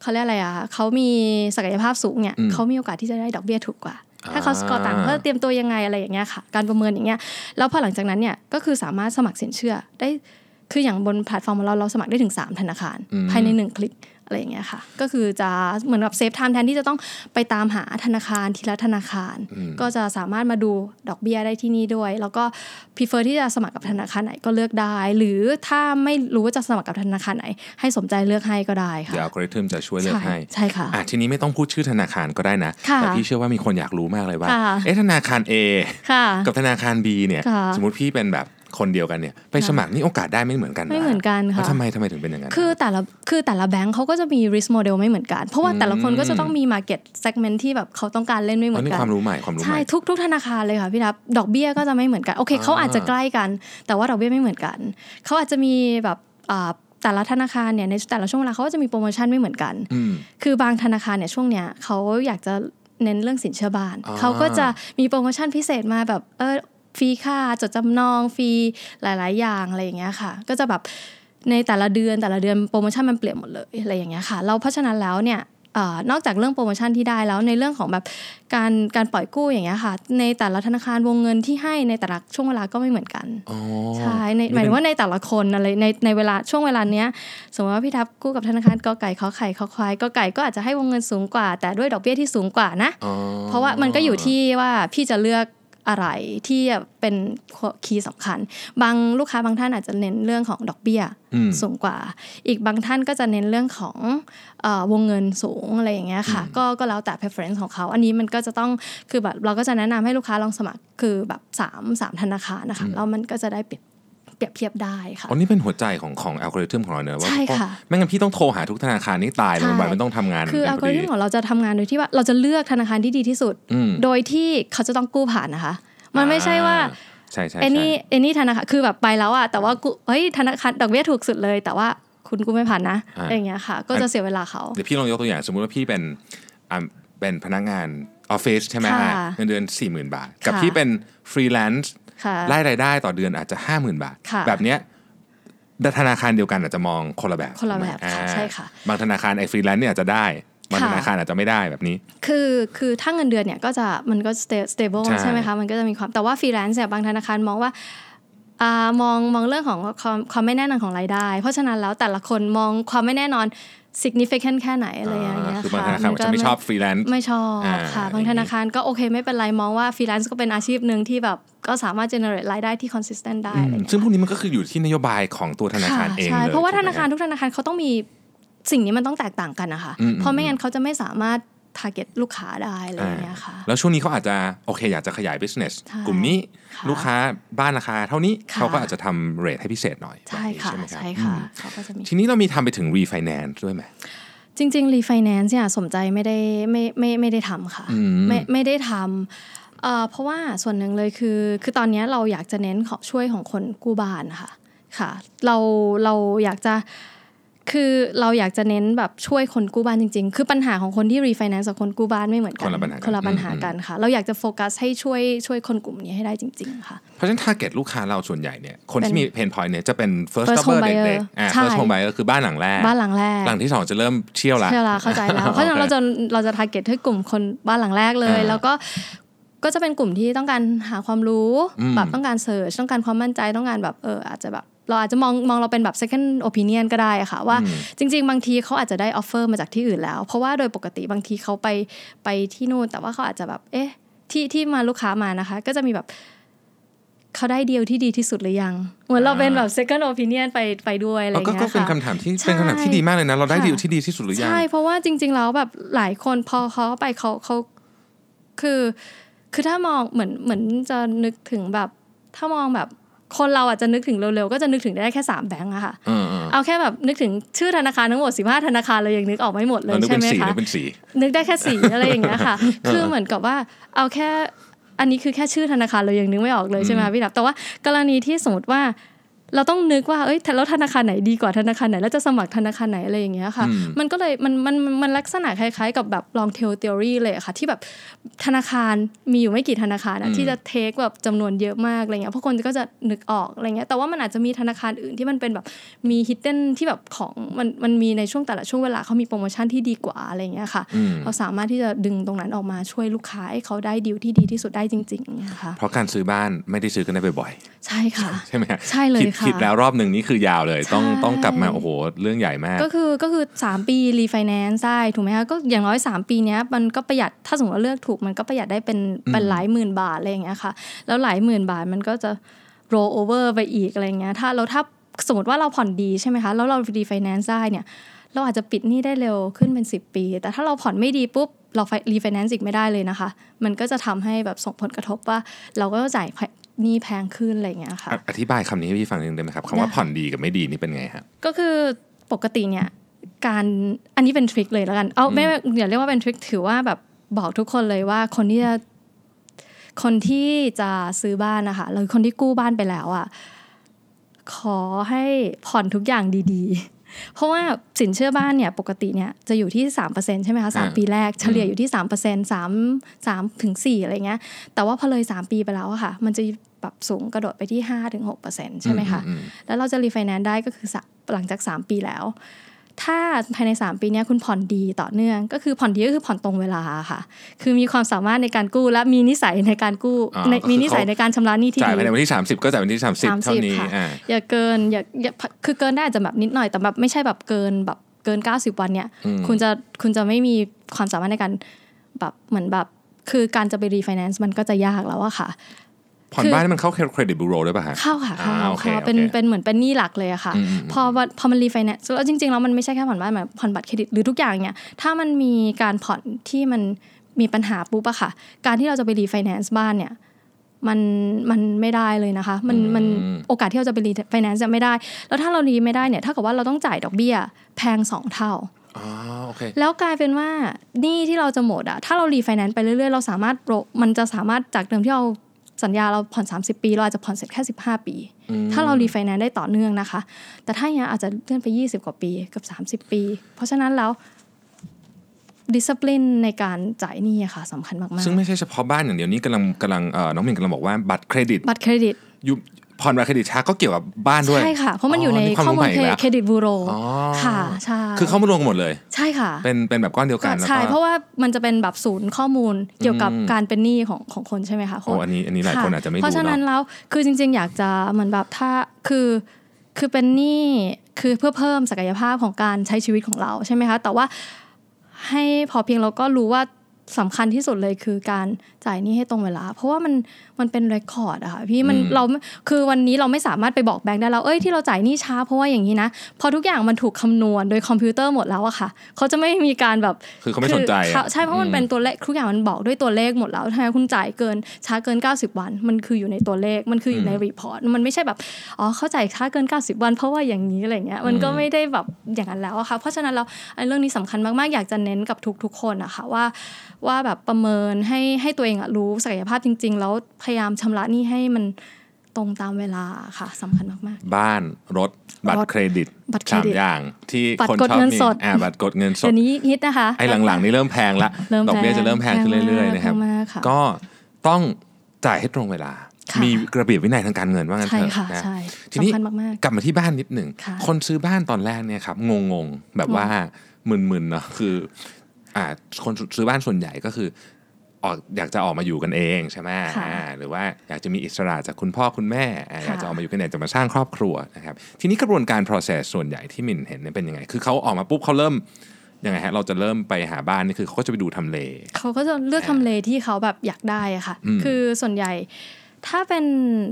Speaker 2: เขาเรียกอะไรอะเขามีศักยภาพสูงเนี่ย
Speaker 1: อืม
Speaker 2: เขามีโอกาสที่จะได้ดอกเบี้ยถูกกว่า ถ้าเขา
Speaker 1: อ่า
Speaker 2: สกอร์ต่ำเขาจะเตรียมตัวยังไงอะไรอย่างเงี้ยค่ะ การประเมินอย่างเงี้ยแล้วพอหลังจากนั้นเนี่ยก็คือสามารถสมัครสินเชื่อได้คืออย่างบนแพลตฟอร์มของเราเราสมัครได้ถึง 3 ธนาคาร
Speaker 1: อืม
Speaker 2: ภายใน 1 คลิก อะไรอย่างเงี้ยค่ะ ก็คือจะเหมือนกับ save time แทนที่จะต้องไปตามหาธนาคารทีละธนาคาร
Speaker 1: อืม
Speaker 2: ก็จะสามารถมาดูดอกเบี้ยได้ที่นี่ด้วย แล้วก็ prefer ที่จะสมัครกับธนาคารไหนก็เลือกได้ หรือถ้าไม่รู้ว่าจะสมัครกับธนาคารไหน ให้สมใจเลือกให้ก็ได้ค่ะ
Speaker 1: เดี๋ยวอัลกอริทึมจะช่วยเลือก
Speaker 2: ใช่
Speaker 1: ให้
Speaker 2: ใช่ค่ะ
Speaker 1: อะทีนี้ไม่ต้องพูดชื่อธนาคารก็ได้นะ
Speaker 2: ค่ะ
Speaker 1: แต่พี่เชื่อว่ามีคนอยากรู้มากเลยว่า
Speaker 2: ค่ะ
Speaker 1: เอ๊ะธนาคาร A
Speaker 2: ค่ะ
Speaker 1: กับธนาคาร B เนี่ย
Speaker 2: ค่ะ
Speaker 1: สมมติพี่เป็นแบบ คนเดียวกันเนี่ยไปสมัครนี่โอกาสได้ไม่เหมือนกัน
Speaker 2: ไม่เหมือนกัน
Speaker 1: แล้ว
Speaker 2: ค่ะ
Speaker 1: ทำไมทำไมถึงเป็นอย่างนั้น
Speaker 2: คือแต่ละคือแต่ละแบงก์เขาก็จะมี risk model ไม่เหมือนกัน เพราะว่าแต่ละคนก็จะต้องมี market segment ที่แบบเขาต้องการเล่นไม่เหมื
Speaker 1: อั
Speaker 2: อนน
Speaker 1: นี้
Speaker 2: กั
Speaker 1: ความรู้ใหม่ความรู้ให
Speaker 2: ใช่
Speaker 1: ม่
Speaker 2: ทุกทุกธนาคารเลยค่ะพี่รับดอกเบี้ยก็จะไม่เหมือนกันโอเค
Speaker 1: อ่า
Speaker 2: เขาอาจจะใกล้กัน แต่ว่าดอกเบี้ยไม่เหมือนกันเขาอาจจะมีแบบอ่าแต่ละธนาคารเนี่ยในแต่ละช่วงเวลาเขาก็จะมีโปรโมชั่นไม่เหมือนกัน
Speaker 1: อืม
Speaker 2: คือบางธนาคารเนี่ยช่วงเนี้ยเขาอยากจะเน้นเรื่องสินเชื่อบ้าน
Speaker 1: อ่า
Speaker 2: เขาก็จะมีโปรโมชั่นพิเศษมาแบบเออ ฟรีค่าจดจำนองฟรีหลาย ๆ อย่างอะไรอย่างเงี้ยค่ะ ก็จะแบบในแต่ละเดือนแต่ละเดือนโปรโมชั่นมันเปลี่ยนหมดเลยอะไรอย่างเงี้ยค่ะเราเพราะฉะนั้นแล้วเนี่ยเออนอกจากเรื่องโปรโมชั่นที่ได้แล้วในเรื่องของแบบการการปล่อยกู้อย่างเงี้ยค่ะ ในแต่ละธนาคารวงเงินที่ให้ในแต่ละช่วงเวลาก็ไม่เหมือนกัน
Speaker 1: อ๋อ
Speaker 2: ใช่ในหมายถึงว่าในแต่ละคนอะไรในในเวลาช่วงเวลาเนี้ย สมมติว่าพี่ทับกู้กับธนาคารกอไก่ขอไข่ขอควายกอไก่ก็อาจจะให้วงเงินสูงกว่า แต่ด้วยดอกเบี้ยที่สูงกว่านะ
Speaker 1: อ๋อ
Speaker 2: เพราะว่ามันก็อยู่ที่ว่าพี่จะเลือก อะไรที่เป็นคีย์สำคัญ บางลูกค้าบางท่านอาจจะเน้นเรื่องของดอกเบี้ย
Speaker 1: อืม
Speaker 2: สูงกว่า อีกบางท่านก็จะเน้นเรื่องของเออวงเงินสูงอะไรอย่างเงี้ยค่ะก็ก็แล้วแต่ preference ของเขา อันนี้มันก็จะต้องคือแบบเราก็จะแนะนำให้ลูกค้าลองสมัครคือแบบ3 3ธนาคารนะคะแล้วมันก็จะได้เปรียบ เปรียบเทียบได้ค่ะ
Speaker 1: อ๋อนี่เป็นหัวใจของของอัลกอริทึมของเราเนอะว่า
Speaker 2: ใช่ค่ะ
Speaker 1: เพราไม่งั้นพี่ต้องโทรหาทุกธนาคารนี่ตายเลย
Speaker 2: ใช่
Speaker 1: วันไม่ต้องทำงาน
Speaker 2: คือ
Speaker 1: กั
Speaker 2: อั
Speaker 1: น
Speaker 2: ล
Speaker 1: พ
Speaker 2: กอ
Speaker 1: อ
Speaker 2: ริ
Speaker 1: ดี
Speaker 2: ทึมของเราจะทำงานโดยที่ว่าเราจะเลือกธนาคารที่ดีที่สุด
Speaker 1: อืม
Speaker 2: โดยที่เขาจะต้องกู้ผ่านนะคะ มันไม่ใช่ว่า
Speaker 1: ใช่ใช่
Speaker 2: เอ็
Speaker 1: ใช่
Speaker 2: นี่เอ็นี่ธนาคารคือแบบไปแล้วอะแต่ว่ากูเฮ้ยธนาคารดอกเบี้ยถูกสุดเลย แต่ว่าคุณกู้ไม่ผ่านนะอะไรอย่างเงี้ยค่ะ ก็จะเสียเวลาเขา
Speaker 1: เดี๋ยวพี่ลองยกตัวอย่างสมมุติว่าพี่เป็นอ่าเป็นพนักงานออฟฟิศใช่ไหม
Speaker 2: ค่ะ
Speaker 1: ฮะเงินเดือน4 0,000บาท กับ
Speaker 2: ค่ะ
Speaker 1: พี่เป็นฟรีแลนซ์
Speaker 2: ค่ะ
Speaker 1: รายรายได้ต่อเดือนอาจจะ50,000บาท
Speaker 2: ค่ะ
Speaker 1: แบบเนี้ยธนาคารเดียวกันอาจจะมองคนละแบบ
Speaker 2: คนละแบบ
Speaker 1: ถูกไหม
Speaker 2: ค่ะ
Speaker 1: อ่า
Speaker 2: ใช่ค่ะ
Speaker 1: บางธนาคารไอ้ฟรีแลนซ์เนี่ยอาจจะได้บาง
Speaker 2: ค่ะ
Speaker 1: ธนาคารอาจจะไม่ได้แบบนี้
Speaker 2: คือคือถ้าเงินเดือนเนี่ยก็จะมันก็ sta- stable
Speaker 1: ใช่
Speaker 2: ใช่ไหมคะมันก็จะมีความแต่ว่าฟรีแลนซ์เนี่ยบางธนาคารมองว่าอ่ามองมองเรื่องของความความไม่แน่นอนของรายได้ เพราะฉะนั้นแล้วแต่ละคนมองความไม่แน่นอน significant แค่ไหนอะไรอย่างเงี้ย
Speaker 1: คือบางธ
Speaker 2: ค่ะ
Speaker 1: นาคาร
Speaker 2: ก็
Speaker 1: จะไม่ชอบฟรีแลนซ์
Speaker 2: ไม่ชอบ
Speaker 1: อ่า
Speaker 2: ค่ะ
Speaker 1: อย่างนี้
Speaker 2: บางธนาคารก็โอเคไม่เป็นไรมองว่าฟรีแลนซ์ก็เป็นอาชีพหนึ่งที่แบบก็สามารถ generate รายได้ที่ consistent ได้อะไรอย่างเงี้ย
Speaker 1: ซึ่งพวกนี้มันก็คืออยู่ที่นโยบายของตัวธนาคารเอง
Speaker 2: ใช่
Speaker 1: เลย
Speaker 2: เพราะว่าธ
Speaker 1: ถูกไหม
Speaker 2: นาคารทุกธนาคารเขาต้องมีสิ่งนี้มันต้องแตกต่างกันนะคะ
Speaker 1: อืม
Speaker 2: เพราะไม่งั้นเขาจะไม่สามารถ target ลูกค้าได้อะไรอย่างเงี้ยค่ะ
Speaker 1: แล้วช่วงนี้เขาอาจจะโอเค อยากจะขยาย business
Speaker 2: ใช่
Speaker 1: กลุ่มนี้
Speaker 2: ค่ะ
Speaker 1: ลูกค้าบ้านราคาเท่านี้
Speaker 2: ค่ะ
Speaker 1: เขาก็อาจจะทำเรทให้พิเศษหน่อย
Speaker 2: ใช่ค่ะ
Speaker 1: แบบนี้ไหมรับ
Speaker 2: ใช่ค่ะ
Speaker 1: อืม
Speaker 2: เขาก็จะมี
Speaker 1: ทีนี้เรามีทำไปถึง refinance ด้วยไหม
Speaker 2: จริงๆ refinance เนี่ยสมใจไม่ได้ไม่ไม่ไม่ได้ทำค่ะ
Speaker 1: อืม
Speaker 2: ไม่ไม่ได้ทำเอ่อเพราะว่าส่วนหนึ่งเลยคือคือตอนเนี้ยเราอยากจะเน้นขอช่วยของคนกู้บ้านค่ะค่ะ เราเราอยากจะ คือเราอยากจะเน้นแบบช่วยคนกู้บ้านจริง ๆ คือปัญหาของคนที่ refinance กับคนกู้บ้านไม่เหมือนกัน
Speaker 1: คนละปัญหากัน
Speaker 2: คนละปัญหา
Speaker 1: อืม
Speaker 2: กันค่ะ เราอยากจะโฟกัสให้ช่วยช่วยคนกลุ่มนี้ให้ได้จริง ๆ ค่ะ
Speaker 1: เพราะฉะนั้น target ลูกค้าเราส่วนใหญ่เนี่ยคน
Speaker 2: เป็น
Speaker 1: ที่มี pain point เนี่ยจะเป็น first
Speaker 2: First
Speaker 1: stopper
Speaker 2: home buyer
Speaker 1: เด็กๆอ่า
Speaker 2: ใช่
Speaker 1: first home buyer คือบ้านหลังแรก
Speaker 2: บ้านหลังแรก
Speaker 1: หลังที่สองจะเริ่มเชี่ยวละ
Speaker 2: ใช่แล้วเข้าใจแล้วเพราะฉะนั้นเราจะเราจะ target ให้กลุ่มคนบ้านหลังแรกเลย
Speaker 1: อ่า
Speaker 2: แล้วก็ก็จะเป็นกลุ่มที่ต้องการหาความรู้
Speaker 1: อืม
Speaker 2: แบบต้องการ search ต้องการความมั่นใจต้องการแบบเอออาจจะแบบ เราอาจจะมองมองเราเป็นแบบ second opinion ก็ได้อะค่ะ ว่า
Speaker 1: อืม
Speaker 2: จริง ๆ บางทีเขาอาจจะได้ offer มาจากที่อื่นแล้ว เพราะว่าโดยปกติบางทีเขาไปไปที่นู่น แต่ว่าเขาอาจจะแบบเอ๊ะที่ที่มาลูกค้ามานะคะ ก็จะมีแบบเขาได้เดียวที่ดีที่สุดหรือยัง เหมือนเราเป็นแบบ second opinion ไปไปด้วยอะไรอ
Speaker 1: เอา
Speaker 2: ย่าง
Speaker 1: ก็
Speaker 2: เงี้ย
Speaker 1: ก็เป็น
Speaker 2: ค่ะ
Speaker 1: คำถามที่
Speaker 2: ใช่
Speaker 1: เป็นคำถามที่ดีมากเลยนะ เราได้
Speaker 2: ค่ะ
Speaker 1: ดีลที่ดีที่สุดหรือยัง
Speaker 2: ใช่เพราะว่าจริง ๆ แล้วแบบหลายคนพอเขาไปเขาเขาคือ คือถ้ามองเหมือนเหมือนจะนึกถึงแบบ ถ้ามองแบบ คนเราอาจจะนึกถึงเร็วๆ ก็จะนึกถึงได้แค่สามแบงก์อะค่ะ
Speaker 1: เออเออ
Speaker 2: เอาแค่แบบนึกถึงชื่อธนาคารทั้งหมดสิบห้าธนาคารเลยยังนึกออกไม่หมดเล
Speaker 1: เรา
Speaker 2: ย
Speaker 1: นึก
Speaker 2: ใช่
Speaker 1: เป็น
Speaker 2: ไหม
Speaker 1: สี
Speaker 2: คะ
Speaker 1: นึกเป็นสี
Speaker 2: นึกได้แค่สีอะไรอย่างเงี้ยค่ะ คือเหมือนกับว่าเอาแค่อันนี้คือแค่ชื่อธนาคารเรายังนึกไม่ออกเลยใช่ไหมคะพี่ดับแต่ว่ากรณีที่สมมติว่า เราต้องนึกว่าเอ้ยแล้วธนาคารไหนดีกว่าธนาคารไหน แล้วจะสมัครธนาคารไหนอะไรอย่างเงี้ยค่ะ
Speaker 1: อืม
Speaker 2: มันก็เลยมันมันมันลักษณะคล้ายๆ กับแบบ long tail theory เลยอะค่ะ ที่แบบธนาคารมีอยู่ไม่กี่ธนาคารนะที่จะ take แบบจำนวนเยอะมากอะไรเงี้ยเพราะคนก็จะนึกออกอะไรเงี้ยแต่ว่ามันอาจจะมีธนาคารอื่นที่มันเป็นแบบมี hidden ที่แบบของมันมันมีในช่วงแต่ละช่วงเวลาเขามีโปรโมชั่นที่ดีกว่าอะไรเงี้ยค่ะ
Speaker 1: อืม
Speaker 2: เราสามารถที่จะดึงตรงนั้นออกมาช่วยลูกค้าให้เขาได้ดีลที่ดีที่สุดได้จริงๆเนี่ยค่ะ
Speaker 1: เพราะการซื้อบ้านไม่ได้ซื้อกันได้บ่อย
Speaker 2: ใช่ค่ะ
Speaker 1: ๆใช่ไหมฮะ
Speaker 2: ใช่เลย
Speaker 1: ผิด
Speaker 2: ค่ะ
Speaker 1: ผิดแล้วรอบหนึ่งนี่คือยาวเลย ต้อง
Speaker 2: ใช่
Speaker 1: ต้องกลับมาโอ้โหเรื่องใหญ่มาก
Speaker 2: ก็คือก็คือ 3 ปีรีไฟแนนซ์ได้ถูกไหมคะก็อย่างน้อย 3 ปีเนี้ยมันก็ประหยัดถ้าสมมติว่าเลือกถูกมันก็ประหยัดได้เป็นเป็นหลายหมื่นบาทอะไรอย่างเงี้ยค่ะ แล้วหลายหมื่นบาทมันก็จะ roll over ไปอีกอะไรอย่างเงี้ยถ้าเราถ้าสมมติว่าเราผ่อนดีใช่ไหมคะ แล้วเรารีไฟแนนซ์ได้เนี่ย เราอาจจะปิดหนี้ได้เร็วขึ้นเป็น 10 ปี แต่ถ้าเราผ่อนไม่ดีปุ๊บ เรารีไฟแนนซ์อีกไม่ได้เลยนะคะ มันก็จะทำให้แบบส่งผลกระทบว่า เราก็จ่าย หนี้แพงขึ้นอะไรอย่างเงี้ยค่ะ
Speaker 1: อธิบายคำนี้ให้พี่ฟังนิดนึงได้ไหมครับคำว่า
Speaker 2: ได้
Speaker 1: ผ่อนดีกับไม่ดีนี่เป็นไงฮะ
Speaker 2: ก็คือปกติเนี่ยการอันนี้เป็นทริคเลยแล้วกันเอาไม่อย่าเรียกว่าเป็นทริคถือว่าแบบบอกทุกคนเลยว่าคนที่จะคนที่จะซื้อบ้านนะคะหรือคนที่กู้บ้านไปแล้วอะขอให้ผ่อนทุกอย่างดีๆ เพราะว่าสินเชื่อบ้านเนี่ยปกติเนี่ยจะอยู่ที่ 3%ใช่ไหมคะสาม
Speaker 1: อ่า
Speaker 2: ปีแรกเฉลี่ยอยู่ที่ 3% 3 3ถึง4อะไรเงี้ย แต่ว่าพอเลย 3 ปีไปแล้วอะค่ะ มันจะปรับสูงกระโดดไปที่5ถึง6%ใช่ไหมคะ
Speaker 1: อืม
Speaker 2: แล้วเราจะรีไฟแนนซ์ได้ก็คือสะหลังจาก 3 ปีแล้ว ถ้าภายใน 3 ปีเนี้ยคุณผ่อนดีต่อเนื่อง ก็คือผ่อนดีก็คือผ่อนตรงเวลาค่ะ คือมีความสามารถในการกู้และมีนิสัยในการกู้
Speaker 1: อ่า
Speaker 2: ใน
Speaker 1: ก็คือ
Speaker 2: มีนิสัยในการชำระหนี้ที่
Speaker 1: จ่าย
Speaker 2: ดี
Speaker 1: ภายในวันที่ 30 ก็จ่ายวันที่ 30 เท่านี้
Speaker 2: ค่ะ
Speaker 1: อ่า
Speaker 2: อย่าเกินอย่าอย่าคือเกินได้อาจจะแบบนิดหน่อยแต่แบบไม่ใช่แบบเกินแบบเกิน 90 วันเนี่ย
Speaker 1: อืม
Speaker 2: คุณจะคุณจะไม่มีความสามารถในการแบบเหมือนแบบคือการจะไปรีไฟแนนซ์มันก็จะยากแล้วอะค่ะ
Speaker 1: ผ่อน
Speaker 2: คือ
Speaker 1: บ้านนี่มันเข้าเครดิตบูโรด้วยป่ะฮะ
Speaker 2: เข้าค่ะเข้า
Speaker 1: อ่าโอเค
Speaker 2: เข้าเป็น
Speaker 1: โอเค
Speaker 2: เป็นเหมือนเป็นหนี้หลักเลยอะค่ะ
Speaker 1: อืมอืม
Speaker 2: พอวันพอมันรีไฟแนนซ์แล้วจริงๆแล้วมันไม่ใช่แค่ผ่อนบ้านแบบผ่อนบัตรเครดิตหรือทุกอย่างเนี่ยถ้ามันมีการผ่อนที่มันมีปัญหาปุ๊บอะค่ะ การที่เราจะไปรีไฟแนนซ์บ้านเนี่ยมันมันไม่ได้เลยนะคะ มันมันโอกาสที่เราจะไปรีไฟแนนซ์จะไม่ได้ แล้วถ้าเรารีไม่ได้เนี่ยเท่ากับว่าเราต้องจ่ายดอกเบี้ยแพงสองเท่า
Speaker 1: อ๋อโอเค
Speaker 2: แล้วกลายเป็นว่าหนี้ที่เราจะหมดอะถ้าเรารีไฟแนนซ์ไปเรื่อยๆ เราสามารถ roll มันจะสามารถจากเดิมที่เรา สัญญาเราผ่อน 30 ปี เราอาจจะผ่อนเสร็จแค่ 15 ปี ถ้าเรารีไฟแนนซ์ได้ต่อเนื่องนะคะ แต่ถ้าอย่างนี้ยอาจจะเลื่อนไป 20 กว่าปีกับ 30 ปี เพราะฉะนั้นแล้วดิส c ปลินในการจ่ายหนี้อะค่ะสำคัญมาก
Speaker 1: ซึ่งไม่ใช่เฉพาะบ้านอย่างเดียวนี้กำลังกำลังเอ่อน้องมินกำลังบอกว่าบัตรเครดิต
Speaker 2: ๆบัตรเครดิต
Speaker 1: อยู่ ผ่อนบัตรเครดิตช้าก็เกี่ยวกับบ้านด้วย
Speaker 2: ใช่ค่ะ เพราะมันอยู่ใน
Speaker 1: ควา
Speaker 2: ข้อ
Speaker 1: รู้
Speaker 2: มูล
Speaker 1: ใหอีกแล้ว
Speaker 2: เครดิตบูโร
Speaker 1: อ๋อ
Speaker 2: ค่ะใช่
Speaker 1: คือเขามารวมกันหมดเลย
Speaker 2: ใช่ค่ะ
Speaker 1: เป็นเป็นแบบก้อนเดียวกันแล้ว
Speaker 2: ใช่
Speaker 1: ก็
Speaker 2: เพราะว่ามันจะเป็นแบบศูนย์ข้อมูลเกี่ยวกับการเป็นหนี้ของของคนใช่ไหมคะ
Speaker 1: โอ้อันนี้อันนี้หลายคนอาจจะไม่รู้
Speaker 2: เพราะฉะนั้น
Speaker 1: เนาะ
Speaker 2: แล้วคือจริง ๆ อยากจะเหมือนแบบถ้าคือคือเป็นหนี้คือเพื่อเพิ่มศักยภาพของการใช้ชีวิตของเราใช่ไหมคะแต่ว่าให้พอเพียงเราก็รู้ว่าสำคัญที่สุดเลยคือการ จ่ายหนี้ให้ตรงเวลา เพราะว่ามันมันเป็น record อะค่ะพี่มันเราคือวันนี้เราไม่สามารถไปบอกแบงค์ได้แล้วเอ้ยที่เราจ่ายหนี้ช้าเพราะว่าอย่างนี้นะพอทุกอย่างมันถูกคำนวณโดยคอมพิวเตอร์หมดแล้วอะค่ะเขาจะไม่มีการแบบ
Speaker 1: คือเขาไม่สนใจอะ
Speaker 2: คือใช่เพราะมันเป็นตัวเลขทุกอย่างมันบอกด้วยตัวเลขหมดแล้วทำไมคุณจ่ายเกินช้าเกิน 90 วัน มันคืออยู่ในตัวเลขมันคืออยู่ใน report มันไม่ใช่แบบอ๋อเขาจ่ายช้าเกิน 90 วัน เพราะว่าอย่างนี้อะไรเงี้ยมันก็ไม่ได้แบบอย่างนั้นแล้วอะค่ะเพราะฉะนั้นเราไอ้เรื่องนี้สำคัญมากๆอยากจะเน้นกับทุกๆคนนะคะว่าว่าแบบประเมินให้ให้ตัวเองอะรู้ศักยภาพจริง ๆ แล้วพยายามชำระหนี้ให้มันตรงตามเวลาค่ะสำคัญมาก
Speaker 1: บ้านรถบัต
Speaker 2: ร
Speaker 1: ร
Speaker 2: ถ
Speaker 1: เครดิต
Speaker 2: บัตรเคร
Speaker 1: สาม
Speaker 2: ดิต
Speaker 1: อย่างที่
Speaker 2: บัตร
Speaker 1: คน
Speaker 2: กด
Speaker 1: ชอบ
Speaker 2: เงิน
Speaker 1: มี
Speaker 2: สด
Speaker 1: อ่าบัตรกดเงิน
Speaker 2: ๆ
Speaker 1: สด
Speaker 2: เดี๋ยวนี้ฮิตนะคะ
Speaker 1: ไอ้หลังๆ นี่เริ่มแพงละ
Speaker 2: เริ่ม
Speaker 1: ดอกเบี้ย
Speaker 2: แพง
Speaker 1: จะเริ่มแพงขึ้นเรื่อยๆนะครับ
Speaker 2: แพงมากค่ะ
Speaker 1: ก็ต้องจ่ายให้ตรงเวลา
Speaker 2: ค่ะ
Speaker 1: มีระเบียบวินัยทางการเงินว่างั้น
Speaker 2: ใช่
Speaker 1: เถอะ
Speaker 2: ค่ะ
Speaker 1: นะ
Speaker 2: ใช่
Speaker 1: ทีนี้
Speaker 2: สำคัญมากๆ
Speaker 1: กลับมาที่บ้านนิดหนึ่ง
Speaker 2: ค่ะ
Speaker 1: คนซื้อบ้านตอนแรกเนี่ยครับงงๆแบบว่ามึนๆเนาะคืออ่าคนซื้อบ้านส่วนใหญ่ก็คือ ออกอยากจะออกมาอยู่กันเองใช่ไหม
Speaker 2: ค่ะ
Speaker 1: อ่าหรือว่าอยากจะมีอิสระจากคุณพ่อคุณแม่อ่าอยาก
Speaker 2: ค่ะ
Speaker 1: จะออกมาอยู่กันอยากจะมาสร้างครอบครัวนะครับทีนี้กระบวนการ process ส่วนใหญ่ที่มินเห็นเนี่ยเป็นยังไง คือเขาออกมาปุ๊บเขาเริ่มยังไงฮะเราจะเริ่มไปหาบ้านนี่คือเขาก็จะไปดูทำเล
Speaker 2: เขาก็จะเลือกทำเลที่เขาแบบอยากได้อะค่ะ
Speaker 1: อืม
Speaker 2: คือส่วนใหญ่ ถ้าเป็น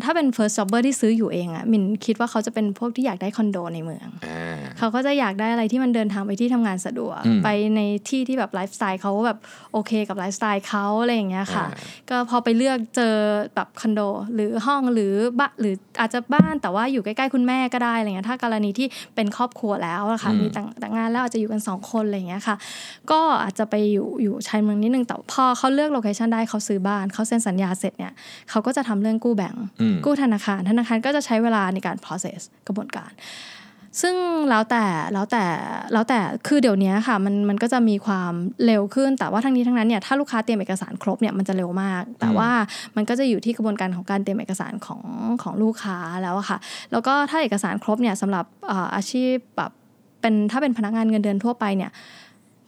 Speaker 2: ถ้าเป็น first jobber ที่ซื้ออยู่เองอะมินคิดว่าเขาจะเป็นพวกที่อยากได้คอนโดในเมือง
Speaker 1: อ่า
Speaker 2: เขาก็จะอยากได้อะไรที่มันเดินทางไปที่ทำงานสะดวก
Speaker 1: อืม
Speaker 2: ไปในที่ที่แบบไลฟ์สไตล์เขาแบบโอเคกับไลฟ์สไตล์เขาอะไรอย่างเงี้ยค่ะ
Speaker 1: อ่า
Speaker 2: ก็พอไปเลือกเจอแบบคอนโด หรือห้องหรือบ้านหรืออาจจะบ้านแต่ว่าอยู่ใกล้ๆคุณแม่ก็ได้อะไรเงี้ยถ้ากรณีที่เป็นครอบครัวแล้วอะค่ะ
Speaker 1: อืม
Speaker 2: มีแต่งแต่งงานแล้วอาจจะอยู่กันสองคนอะไรอย่างเงี้ยค่ะ ก็อาจจะไปอยู่อยู่ชายเมืองนิดนึงแต่พอเขาเลือกโลเคชันได้เขาซื้อบ้านเขาเซ็นสัญญาเสร็จเนี่ยเขาก็จะทำเรื่องกู้แบงก์
Speaker 1: อืม
Speaker 2: กู้ธนาคาร ธนาคารก็จะใช้เวลาในการ process กระบวนการ ซึ่งแล้วแต่แล้วแต่แล้วแต่คือเดี๋ยวนี้ค่ะมันมันก็จะมีความเร็วขึ้น แต่ว่าทั้งนี้ทั้งนั้นเนี่ยถ้าลูกค้าเตรียมเอกสารครบเนี่ยมันจะเร็วมาก แต่ว่ามันก็จะอยู่ที่กระบวนการของการเตรียมเอกสารของของลูกค้าแล้วอะค่ะ แล้วก็ถ้าเอกสารครบเนี่ยสำหรับเอ่ออาชีพแบบเป็นถ้าเป็นพนักงานเงินเดือนทั่วไปเนี่ย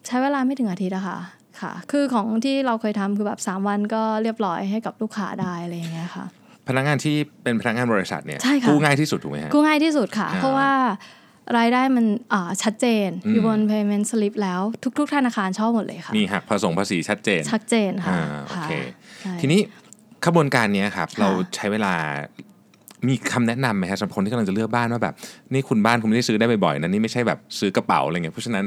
Speaker 2: ใช้เวลาไม่ถึงอาทิตย์อะค่ะ ค่ะ คือของที่เราเคยทำคือแบบ 3 วันก็เรียบร้อยให้กับลูกค้าได้อะไรอย่างเงี้ยค่ะ
Speaker 1: พนักงานที่เป็นพนักงานบริษัทเนี่ย
Speaker 2: ใช่ค่ะ
Speaker 1: กู้ง่ายที่สุดถูกไหมฮะ
Speaker 2: กู้ง่ายที่สุดค่ะ
Speaker 1: อ่า
Speaker 2: เพราะว่ารายได้มันอ่าชัดเจน
Speaker 1: อืม
Speaker 2: อยู่บน payment slip แล้ว ทุก ๆ ธนาคารชอบหมดเลยค่ะ
Speaker 1: มีหักผสมภาษีชัดเจน
Speaker 2: ชัดเจนค่ะ
Speaker 1: อ่าโอเค
Speaker 2: ค่ะใช่
Speaker 1: ทีนี้ขบวนการเนี้ยครับ
Speaker 2: ค่ะ
Speaker 1: เราใช้เวลามีคำแนะนำไหมครับสำหรับคนที่กำลังจะเลือกบ้านว่าแบบ นี่คุณบ้านคุณไม่ได้ซื้อได้บ่อยๆนะนี่ไม่ใช่แบบซื้อกระเป๋าอะไรเงี้ยเพราะฉะนั้น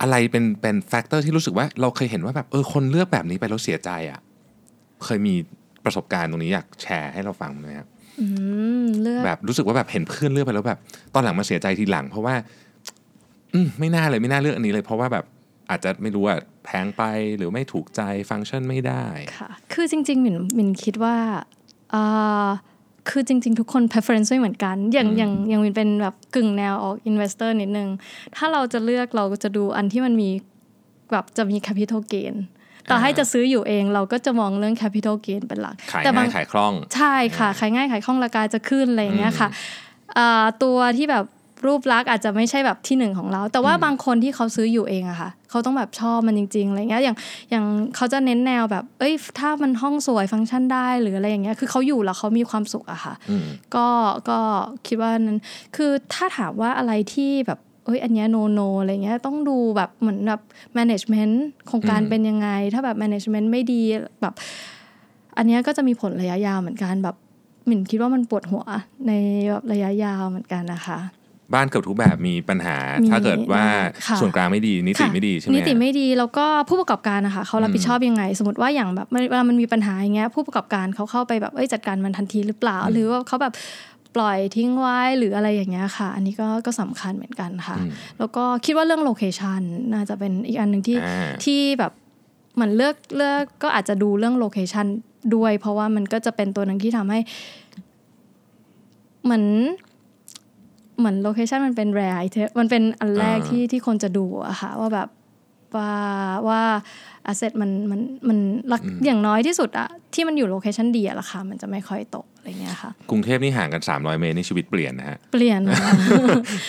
Speaker 1: อะไรเป็นเป็น factor ที่รู้สึกว่าเราเคยเห็นว่าแบบเออคนเลือกแบบนี้ไปแล้วเสียใจอะเคยมีประสบการณ์ตรงนี้อยากแชร์ให้เราฟังไหมครับ
Speaker 2: อืมเลือก
Speaker 1: แบบรู้สึกว่าแบบเห็นเพื่อนเลือกไปแล้วแบบ ตอนหลังมาเสียใจทีหลัง เพราะว่า อืมไม่น่าเลยไม่น่าเลือกอันนี้เลย เพราะว่าแบบอาจจะไม่รู้ว่าแพงไปหรือไม่ถูกใจฟังก์ชันไม่ได้
Speaker 2: ค่ะ คือจริงๆหมินหมินคิดว่าอ่า คือจริง ๆ ทุกคน preference ไม่เหมือนกัน อย่างอย่างอย่างมินเป็นแบบกึ่งแนวออก investor นิดนึง ถ้าเราจะเลือกเราก็จะดูอันที่มันมีแบบจะมี capital gain ต่อให้จะซื้ออยู่เองเราก็จะมองเรื่อง capital gain เป็นหลัก
Speaker 1: ขาย
Speaker 2: แต่บา
Speaker 1: ง่างยขายคล่อง
Speaker 2: ใช่ค่ะ ขายง่ายขายคล่องราคาจะขึ้นอะไรอย่างเงี้ยค่ะอ่าตัวที่แบบ รูปลักษณ์อาจจะไม่ใช่แบบที่หนึ่งของเรา แต่ว่าบางคนที่เขาซื้ออยู่เองอะค่ะเขาต้องแบบชอบมันจริงๆอะไรเงี้ยอย่างอย่างเขาจะเน้นแนวแบบ เอ้ย ถ้ามันห้องสวยฟังก์ชันได้หรืออะไรอย่างเงี้ยคือเขาอยู่แล้วเขามีความสุขอะค่ะ
Speaker 1: อืม
Speaker 2: ก็ก็คิดว่านั้นคือถ้าถามว่าอะไรที่แบบเอ้ยอันเนี้โนโนอะไรเงี้ยต้องดูแบบเหมือนแบบ management โครงการ
Speaker 1: อืม
Speaker 2: เป็นยังไง ถ้าแบบ management ไม่ดีแบบ อันเนี้ยก็จะมีผลระยะยาวเหมือนกันแบบหมิ่นคิดว่ามันปวดหัวในแบบระยะยาวเหมือนกันนะคะ
Speaker 1: บ้านเกือบทุกแบบมีปัญหา
Speaker 2: มี
Speaker 1: ถ้าเกิดว่า
Speaker 2: ค่ะ
Speaker 1: ส่วนกลางไม่ดีนิติ
Speaker 2: ค่ะ
Speaker 1: ไม่ดีใช่ไหม
Speaker 2: นิติไม่ดีแล้วก็ผู้ประกอบการนะคะเขารับผิดชอบยังไง สมมติว่าอย่างแบบเวลามันมีปัญหาอย่างเงี้ยผู้ประกอบการเขาเข้าไปแบบเอ้ยจัดการมันทันทีหรือเปล่า หรือว่าเขาแบบปล่อยทิ้งไว้หรืออะไรอย่างเงี้ยค่ะ อันนี้ก็ก็สำคัญเหมือนกันค่ะ แล้วก็คิดว่าเรื่อง location น่าจะเป็นอีกอันหนึ่งที่
Speaker 1: อ่า
Speaker 2: ที่แบบเหมือนเลือกเลือกก็อาจจะดูเรื่อง location ด้วย เพราะว่ามันก็จะเป็นตัวหนึ่งที่ทำให้เหมือน เหมือน location มันเป็น rare item มันเป็นอันแรก
Speaker 1: อ่า
Speaker 2: ที่ที่คนจะดูอะค่ะว่าแบบว่าว่าอ s เซทมันมันมันรักอย่างน้อยที่สุดอะที่มันอยู่ location ดีอะราคามันจะไม่ค่อยตก อะไรเงี้ยค่ะ
Speaker 1: กรุงเทพนี่ห่างกัน 300 เมตรนี่ชีวิตเปลี่ยนนะฮะ
Speaker 2: เปลี่ยนมา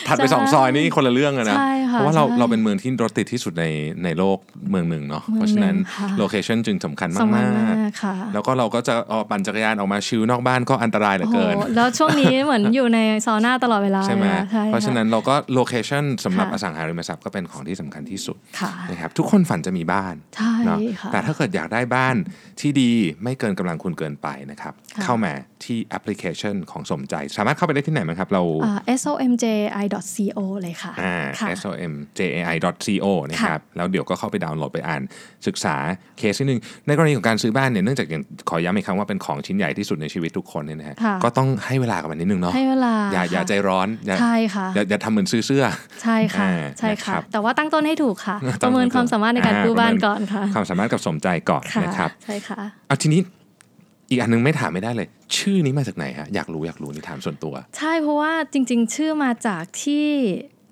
Speaker 1: ถัดไปสองซอยนี่คนละเรื่องเลยนะ
Speaker 2: ใช่ค่ะ
Speaker 1: เพราะว่าเรา
Speaker 2: ใช่
Speaker 1: เราเป็นเมืองที่รถติดที่สุดในในโลกเมืองหนึ่งเนาะ
Speaker 2: เมือง
Speaker 1: เพราะฉะนั้น
Speaker 2: หนึ่งค่ะ
Speaker 1: location จึงสำคัญ
Speaker 2: สำคัญ
Speaker 1: มาก
Speaker 2: มากค่ะ
Speaker 1: ๆแล้วก็เราก็จะเอาปั่นจักรยานออกมา chill นอกบ้านก็อันตรายเหลือ
Speaker 2: โอ้โห
Speaker 1: เกิน
Speaker 2: แล้วช่วงนี้เหมือนอยู่ในซาวน่าตลอดเวลา
Speaker 1: ใช่ไหม
Speaker 2: เลยอใช่
Speaker 1: เพราะฉะนั้นเราก็ location สำหรับ
Speaker 2: ค่ะ
Speaker 1: อสังหาริมทรัพย์ก็เป็นของที่สำคัญที่สุด
Speaker 2: ค่ะ
Speaker 1: นะครับทุกคนฝันจะมีบ้าน
Speaker 2: ใช่
Speaker 1: เนาะ
Speaker 2: ค่ะ
Speaker 1: แต่ถ้าเกิดอยากได้บ้านที่ดีไม่เกินกำลังคุณเกินไปนะครับ
Speaker 2: ค่ะ
Speaker 1: เข้ามาที่แอปพลิเคชันของสมใจ สามารถเข้าไปได้ที่ไหนไหมครับ เรา
Speaker 2: อ่า somjai.co เลยค่ะ
Speaker 1: อ่า
Speaker 2: ค่ะ
Speaker 1: somjai.co นะครับแล้วเดี๋ยวก็เข้าไปดาวน์โหลดไปอ่านศึกษาเคสที่หนึ่งในกรณีของการซื้อบ้านเนี่ยเนื่องจากอย่างขอย้ำอีกครั้งว่าเป็นของชิ้นใหญ่ที่สุดในชีวิตทุกคนเนี่ยนะฮะ
Speaker 2: ค่ะ
Speaker 1: ก็ต้องให้เวลากับมันนิดนึงเนาะ
Speaker 2: ให้เวลา
Speaker 1: อย่าอย่า
Speaker 2: ค่ะ
Speaker 1: ใจร้อนอย่า
Speaker 2: ใช่ค่ะ
Speaker 1: อย่าอย่าทำเหมือนซื้อเสื้อ
Speaker 2: ใช่ค่ะ
Speaker 1: อ่า
Speaker 2: ใช่ค่ะ
Speaker 1: นะครับ
Speaker 2: แต่ว่าตั้งต้นให้ถูกค่ะป
Speaker 1: ตั้
Speaker 2: ระ
Speaker 1: งต้น
Speaker 2: เมินความสามารถในการ
Speaker 1: อ่า
Speaker 2: กู้บ้าน
Speaker 1: ประเมิน
Speaker 2: ก่อนค่ะ
Speaker 1: ความสามารถกับสมใจก่อน
Speaker 2: ค่ะ
Speaker 1: นะครับ
Speaker 2: ใช่ค่ะ
Speaker 1: เอาทีนี้ อีกอันนึงไม่ถามไม่ได้เลย ชื่อนี้มาจากไหนฮะอยากรู้อยากรู้นี่ถามส่วนตัว
Speaker 2: ใช่เพราะว่าจริง ๆ ชื่อมาจากที่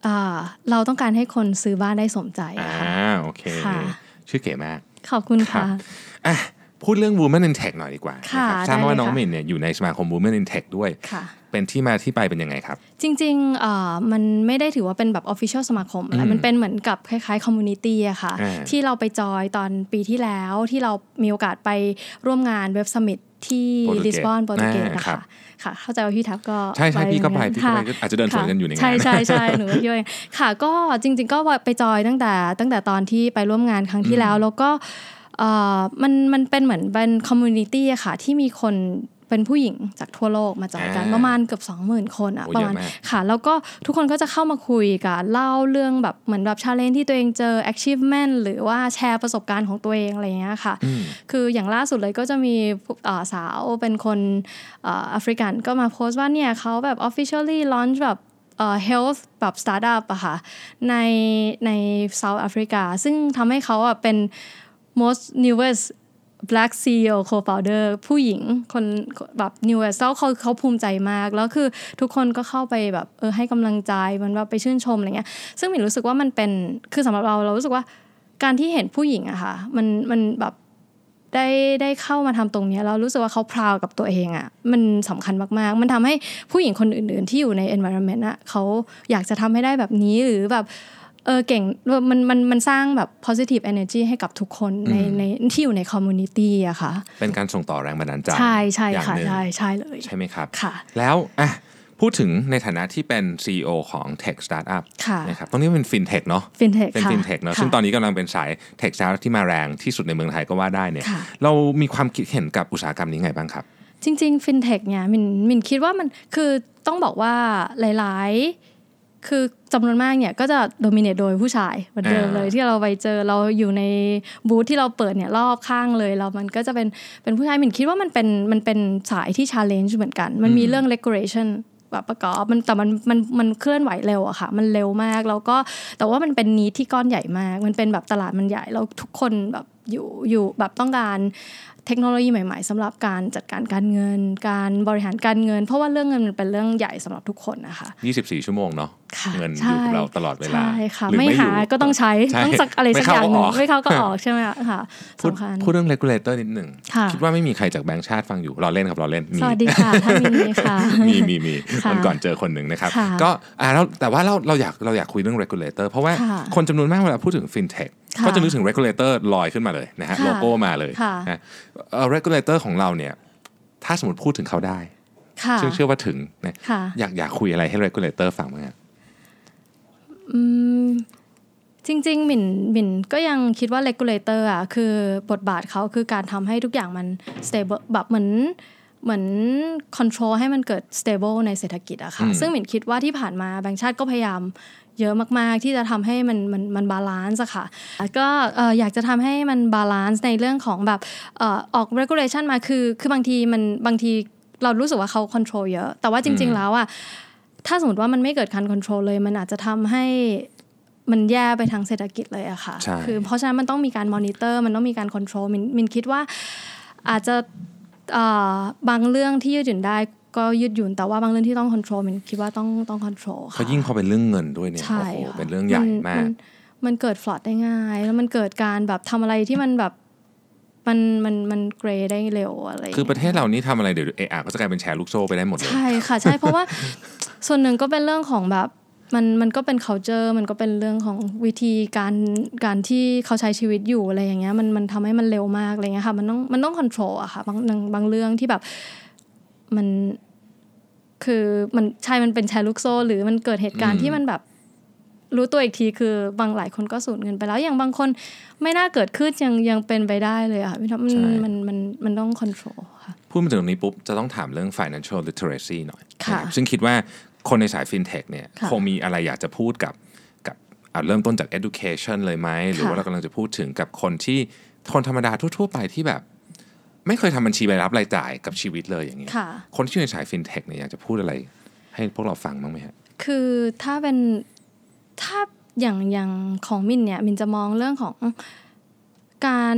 Speaker 2: อ่าเราต้องการให้คนซื้อบ้านได้สมใจ
Speaker 1: อ่า
Speaker 2: อะค่ะ
Speaker 1: โอเค
Speaker 2: ค่ะ
Speaker 1: ชื่อเก๋มาก
Speaker 2: ขอบคุณ
Speaker 1: ครั
Speaker 2: ค่ะ
Speaker 1: บอะพูดเรื่อง Women in Tech หน่อยดีกว่า
Speaker 2: ค่ะ
Speaker 1: นะครับทราบ
Speaker 2: ได้
Speaker 1: ว่า
Speaker 2: เลย
Speaker 1: น้อง
Speaker 2: ค่ะ
Speaker 1: มินเนี่ยอยู่ในสมาคม Women in Tech ด้วย
Speaker 2: ค่ะ
Speaker 1: เป็นที่มาที่ไปเป็นยังไงครับ
Speaker 2: จริงๆอ่ามันไม่ได้ถือว่าเป็นแบบ Official สมาคมอะไรมันเป็นเหมือนกับคล้ายๆ Community อะค่ะ
Speaker 1: อ่า
Speaker 2: ที่เราไปจอยตอนปีที่แล้วที่เรามีโอกาสไปร่วมงานเว็บสมิธที่
Speaker 1: โปรตุเกส
Speaker 2: ลิสบอนโปรตุเกส
Speaker 1: อ่า
Speaker 2: นะ
Speaker 1: ครั
Speaker 2: คะ
Speaker 1: บ
Speaker 2: ค่ะ เข้าใจว่าพี่ทับก็
Speaker 1: ใช่ใช่พี่ก็ไป
Speaker 2: เหมือน
Speaker 1: พี่ก็ไป
Speaker 2: ค่ะ
Speaker 1: อาจจะเดินสวนกันอยู่ในงาน
Speaker 2: ใช่ใช่ใช่หนูก็ย่อยค่ะ ก็จริง ๆ ก็ไปจอยตั้งแต่ตั้งแต่ตอนที่ไปร่วมงานครั้งที่แล้ว แล้วก็เอ่อมันมันเป็นเหมือนเป็น community อะค่ะที่มีคน เป็นผู้หญิงจากทั่วโลกมาจอยกัน
Speaker 1: อ่า
Speaker 2: ประมาณเกือบ20,000 คนอะ
Speaker 1: โอ้
Speaker 2: ประ
Speaker 1: เยอะ
Speaker 2: มาณ
Speaker 1: มาก
Speaker 2: ค่ะแล้วก็ทุกคนก็จะเข้ามาคุยกันเล่าเรื่องแบบเหมือนแบบ challenge ที่ตัวเองเจอ achievement หรือว่าแชร์ประสบการณ์ของตัวเองอะไรอย่างเงี้ยค่ะ คืออย่างล่าสุดเลยก็จะมีผู้อ่าสาวเป็นคนอ่าแอฟริกันก็มาโพสต์ว่าเนี่ยเขาแบบ officially launch แบบเอ่อ health แบบ startup อะค่ะในใน South Africa ซึ่งทำให้เขาอะเป็น most newest black CEO co-founder ผู้หญิงคนแบบ newest แล้วเขาเขาภูมิใจมาก แล้วคือทุกคนก็เข้าไปแบบเออให้กำลังใจมันแบบไปชื่นชมอะไรเงี้ย ซึ่งหมินรู้สึกว่ามันเป็นคือสำหรับเราเรารู้สึกว่าการที่เห็นผู้หญิงอะค่ะมันมันแบบได้ได้เข้ามาทำตรงเนี้ยเรารู้สึกว่าเขาพราวกับตัวเองอะมันสำคัญมากๆ มันทำให้ผู้หญิงคนอื่น ๆ ที่อยู่ใน environment อะเขาอยากจะทำให้ได้แบบนี้หรือแบบ เออเก่งมันมันมันสร้างแบบ positive energy ให้กับทุกคนในในที่อยู่ใน community อะค่ะ
Speaker 1: เป็นการส่งต่อแรงบันดาลใจ
Speaker 2: ใช่ใช่
Speaker 1: อย่าง
Speaker 2: ค่ะ
Speaker 1: หนึ่ง
Speaker 2: ใช่ใช่เลย
Speaker 1: ใช่ไหมครับ
Speaker 2: ค่ะ
Speaker 1: แล้วอะพูดถึงในฐานะที่เป็น CEO ของ Tech Startup
Speaker 2: ค่ะ
Speaker 1: นะครับตรงนี้เป็น FinTech เนาะ
Speaker 2: fintech
Speaker 1: เป็น
Speaker 2: ค่ะ
Speaker 1: FinTech เนาะ
Speaker 2: ค่ะ
Speaker 1: ซึ่งตอนนี้กำลังเป็นสาย Tech Startup ที่มาแรงที่สุดในเมืองไทยก็ว่าได้เนี่ย
Speaker 2: ค่ะ
Speaker 1: เรามีความคิดเห็นกับอุตสาหกรรมนี้ไงบ้างครับ
Speaker 2: จริงๆฟินเทคเนี่ยมินมินคิดว่ามันคือต้องบอกว่าหลาย ๆ คือจำนวนมากเนี่ยก็จะ dominate โดยผู้ชายเหมือนเดิม
Speaker 1: อ่า
Speaker 2: เลยที่เราไปเจอเราอยู่ในบูธที่เราเปิดเนี่ยรอบข้างเลยเรามันก็จะเป็นเป็นผู้ชายมินคิดว่ามันเป็นมันเป็นสายที่ challenge เหมือนกัน มันมีเรื่อง regulation แบบประกอบมันแต่มันมันมันเคลื่อนไหวเร็วอะค่ะ มันเร็วมากแล้วก็แต่ว่ามันเป็น need ที่ก้อนใหญ่มาก มันเป็นแบบตลาดมันใหญ่แล้วทุกคนแบบอยู่อยู่แบบต้องการ เทคโนโลยีใหม่ ๆสำหรับการจัดการการเงิน การบริหารการเงิน เพราะว่าเรื่องเงินมันเป็นเรื่องใหญ่สำหรับทุกคนนะคะ
Speaker 1: 24 ชั่วโมงเนาะ
Speaker 2: ค่ะ
Speaker 1: เงินอ
Speaker 2: ใช่
Speaker 1: ยู่กับเราตลอดเวลา
Speaker 2: ใช่ค่ะ
Speaker 1: รือ
Speaker 2: ไม่
Speaker 1: อยู่
Speaker 2: หาก็ต้องใช้
Speaker 1: ใช่
Speaker 2: ต้องสักอะไรสัก
Speaker 1: ไม่
Speaker 2: อ
Speaker 1: เข้า
Speaker 2: ย่างหนึ่
Speaker 1: ก็องอก
Speaker 2: ไม่เข้าก็ออกใช่ไหมคะ
Speaker 1: พูด
Speaker 2: สำคัญ
Speaker 1: พูดเรื่อง regulator นิดหนึ่ง
Speaker 2: ค่ะ
Speaker 1: คิดว่าไม่มีใครจากแบงก์ชาติฟังอยู่เราเล่นครับเราเล่นมี
Speaker 2: สวัสดีค่ะท่านมีค่ะ
Speaker 1: มีมีมี
Speaker 2: ค่ะ
Speaker 1: วันก่อนเจอคนหนึ่งนะครับ
Speaker 2: ค่ะ
Speaker 1: ก็อ่าเราแต่ว่าเราเราอยากเราอยากคุยเรื่อง regulator เพราะว่า
Speaker 2: ค่ะ
Speaker 1: คนจำนวนมากเวลาพูดถึง fintech
Speaker 2: ค่ะ
Speaker 1: ก็จะนึกถึง regulator ลอยขึ้นมาเลยนะฮะ
Speaker 2: ค่ะ
Speaker 1: โลโก้มาเลย
Speaker 2: ค่ะ
Speaker 1: นะเอ่อ regulator ของเราเนี่ยถ้าสมมติพูดถึงเขาได้
Speaker 2: ค่ะ
Speaker 1: ซึ่งเชื่อว่าถึงนะ
Speaker 2: ค่ะ
Speaker 1: อยากอยากคุยอะไรให้ regulator ฟังบ้างอะ
Speaker 2: อืมจริงๆหมินหมินก็ยังคิดว่า regulator อะคือบทบาทเขาคือการทำให้ทุกอย่างมัน stable แบบเหมือนเหมือน control ให้มันเกิด stable ในเศรษฐกิจอะค่ะ
Speaker 1: อืม
Speaker 2: ซึ่งมินคิดว่าที่ผ่านมาแบงก์ชาติก็พยายาม เยอะมาก ๆ ที่จะทำให้มันมันมัน balance อะค่ะก็เอ่ออยากจะทำให้มัน balance ในเรื่องของแบบเอ่อออก regulation มาคือ คือบางทีมันบางทีเรารู้สึกว่าเขา control เยอะ แต่ว่าจริง ๆ แล้วอะถ้าสมมติว่ามันไม่เกิดการ control เลย มันอาจจะทำให้มันแย่ไปทางเศรษฐกิจเลยอะค่ะ
Speaker 1: ใช่
Speaker 2: คือเพราะฉะนั้นมันต้องมีการมอนิเตอร์ มันต้องมีการ control มินมินคิดว่าอาจจะเอ่อบางเรื่องที่ยืดหยุ่นได้ ก็ยืดหยุ่นแต่ว่าบางเรื่องที่ต้อง control มินคิดว่าต้องต้องค o n t r o l
Speaker 1: เพ
Speaker 2: ค่ะ
Speaker 1: ราะยิ่งพอเป็นเรื่องเงินด้วยเนี่ย
Speaker 2: ใช่
Speaker 1: โอ้โห
Speaker 2: ค่ะ
Speaker 1: เป็นเรื่องใหญ่มาก
Speaker 2: นมันเกิดฟลอดได้ง่าย แล้วมันเกิดการแบบทำอะไรที่มันแบบมันมันมันเกรได้เร็วอะไรย่าง
Speaker 1: คือ
Speaker 2: งี้ย
Speaker 1: ประเทศเรานี่ทำอะไรเดี๋ยวเอะอะก็จะกลายเป็นแชร์ลูกโซ่ไปได้หมดเลย
Speaker 2: ใช่ค่ะใช่เพราะว่าส่วนหนึ่งก็เป็นเรื่องของแบบมันมันก็เป็น culture มันก็เป็นเรื่องของวิธีการการที่เขาใช้ชีวิตอยู่อะไรอย่างเงี้ยมันมันทำให้มันเร็วมากอะไรเงี้ยค่ะมันต้องมันต้อง control อะค่ะบางบางบางเรื่องที่แบบ มันคือมันใช่มันเป็นแชร์ลูกโซ่ หรือมันเกิดเหตุการ
Speaker 1: อื
Speaker 2: ณ์
Speaker 1: ม
Speaker 2: ที่มันแบบ รู้ตัวอีกทีคือบางหลายคนก็สูญเงินไปแล้ว อย่างบางคนไม่น่าเกิดขึ้นยังยังเป็นไปได้เลยอะพี่ท็อปมันมันมันมันต้อง control ค่ะ
Speaker 1: พูดมาถึงตรงนี้ปุ๊บ จะต้องถามเรื่อง financial literacy หน่อย
Speaker 2: ค่ะ
Speaker 1: นะครับซึ่งคิดว่าคนในสาย fintech เนี่ย
Speaker 2: ค่ะ
Speaker 1: คงมีอะไรอยากจะพูดกับกับอะเริ่มต้นจาก education เลยไหมหรือว่า
Speaker 2: ค่ะ
Speaker 1: เรากำลังจะพูดถึงกับคนที่คนธรรมดาทั่ว ๆ ไปที่แบบ ไม่เคยทำบัญชีรายรับรายจ่ายกับชีวิตเลยอย่างเงี้ย
Speaker 2: ค่ะ
Speaker 1: คนที่อยู่ในสาย fintech เนี่ยอยากจะพูดอะไร ให้พวกเราฟังบ้างไหมฮะ
Speaker 2: คือถ้าเป็นถ้าอย่างอย่างของมินเนี่ยมินจะมองเรื่องของการ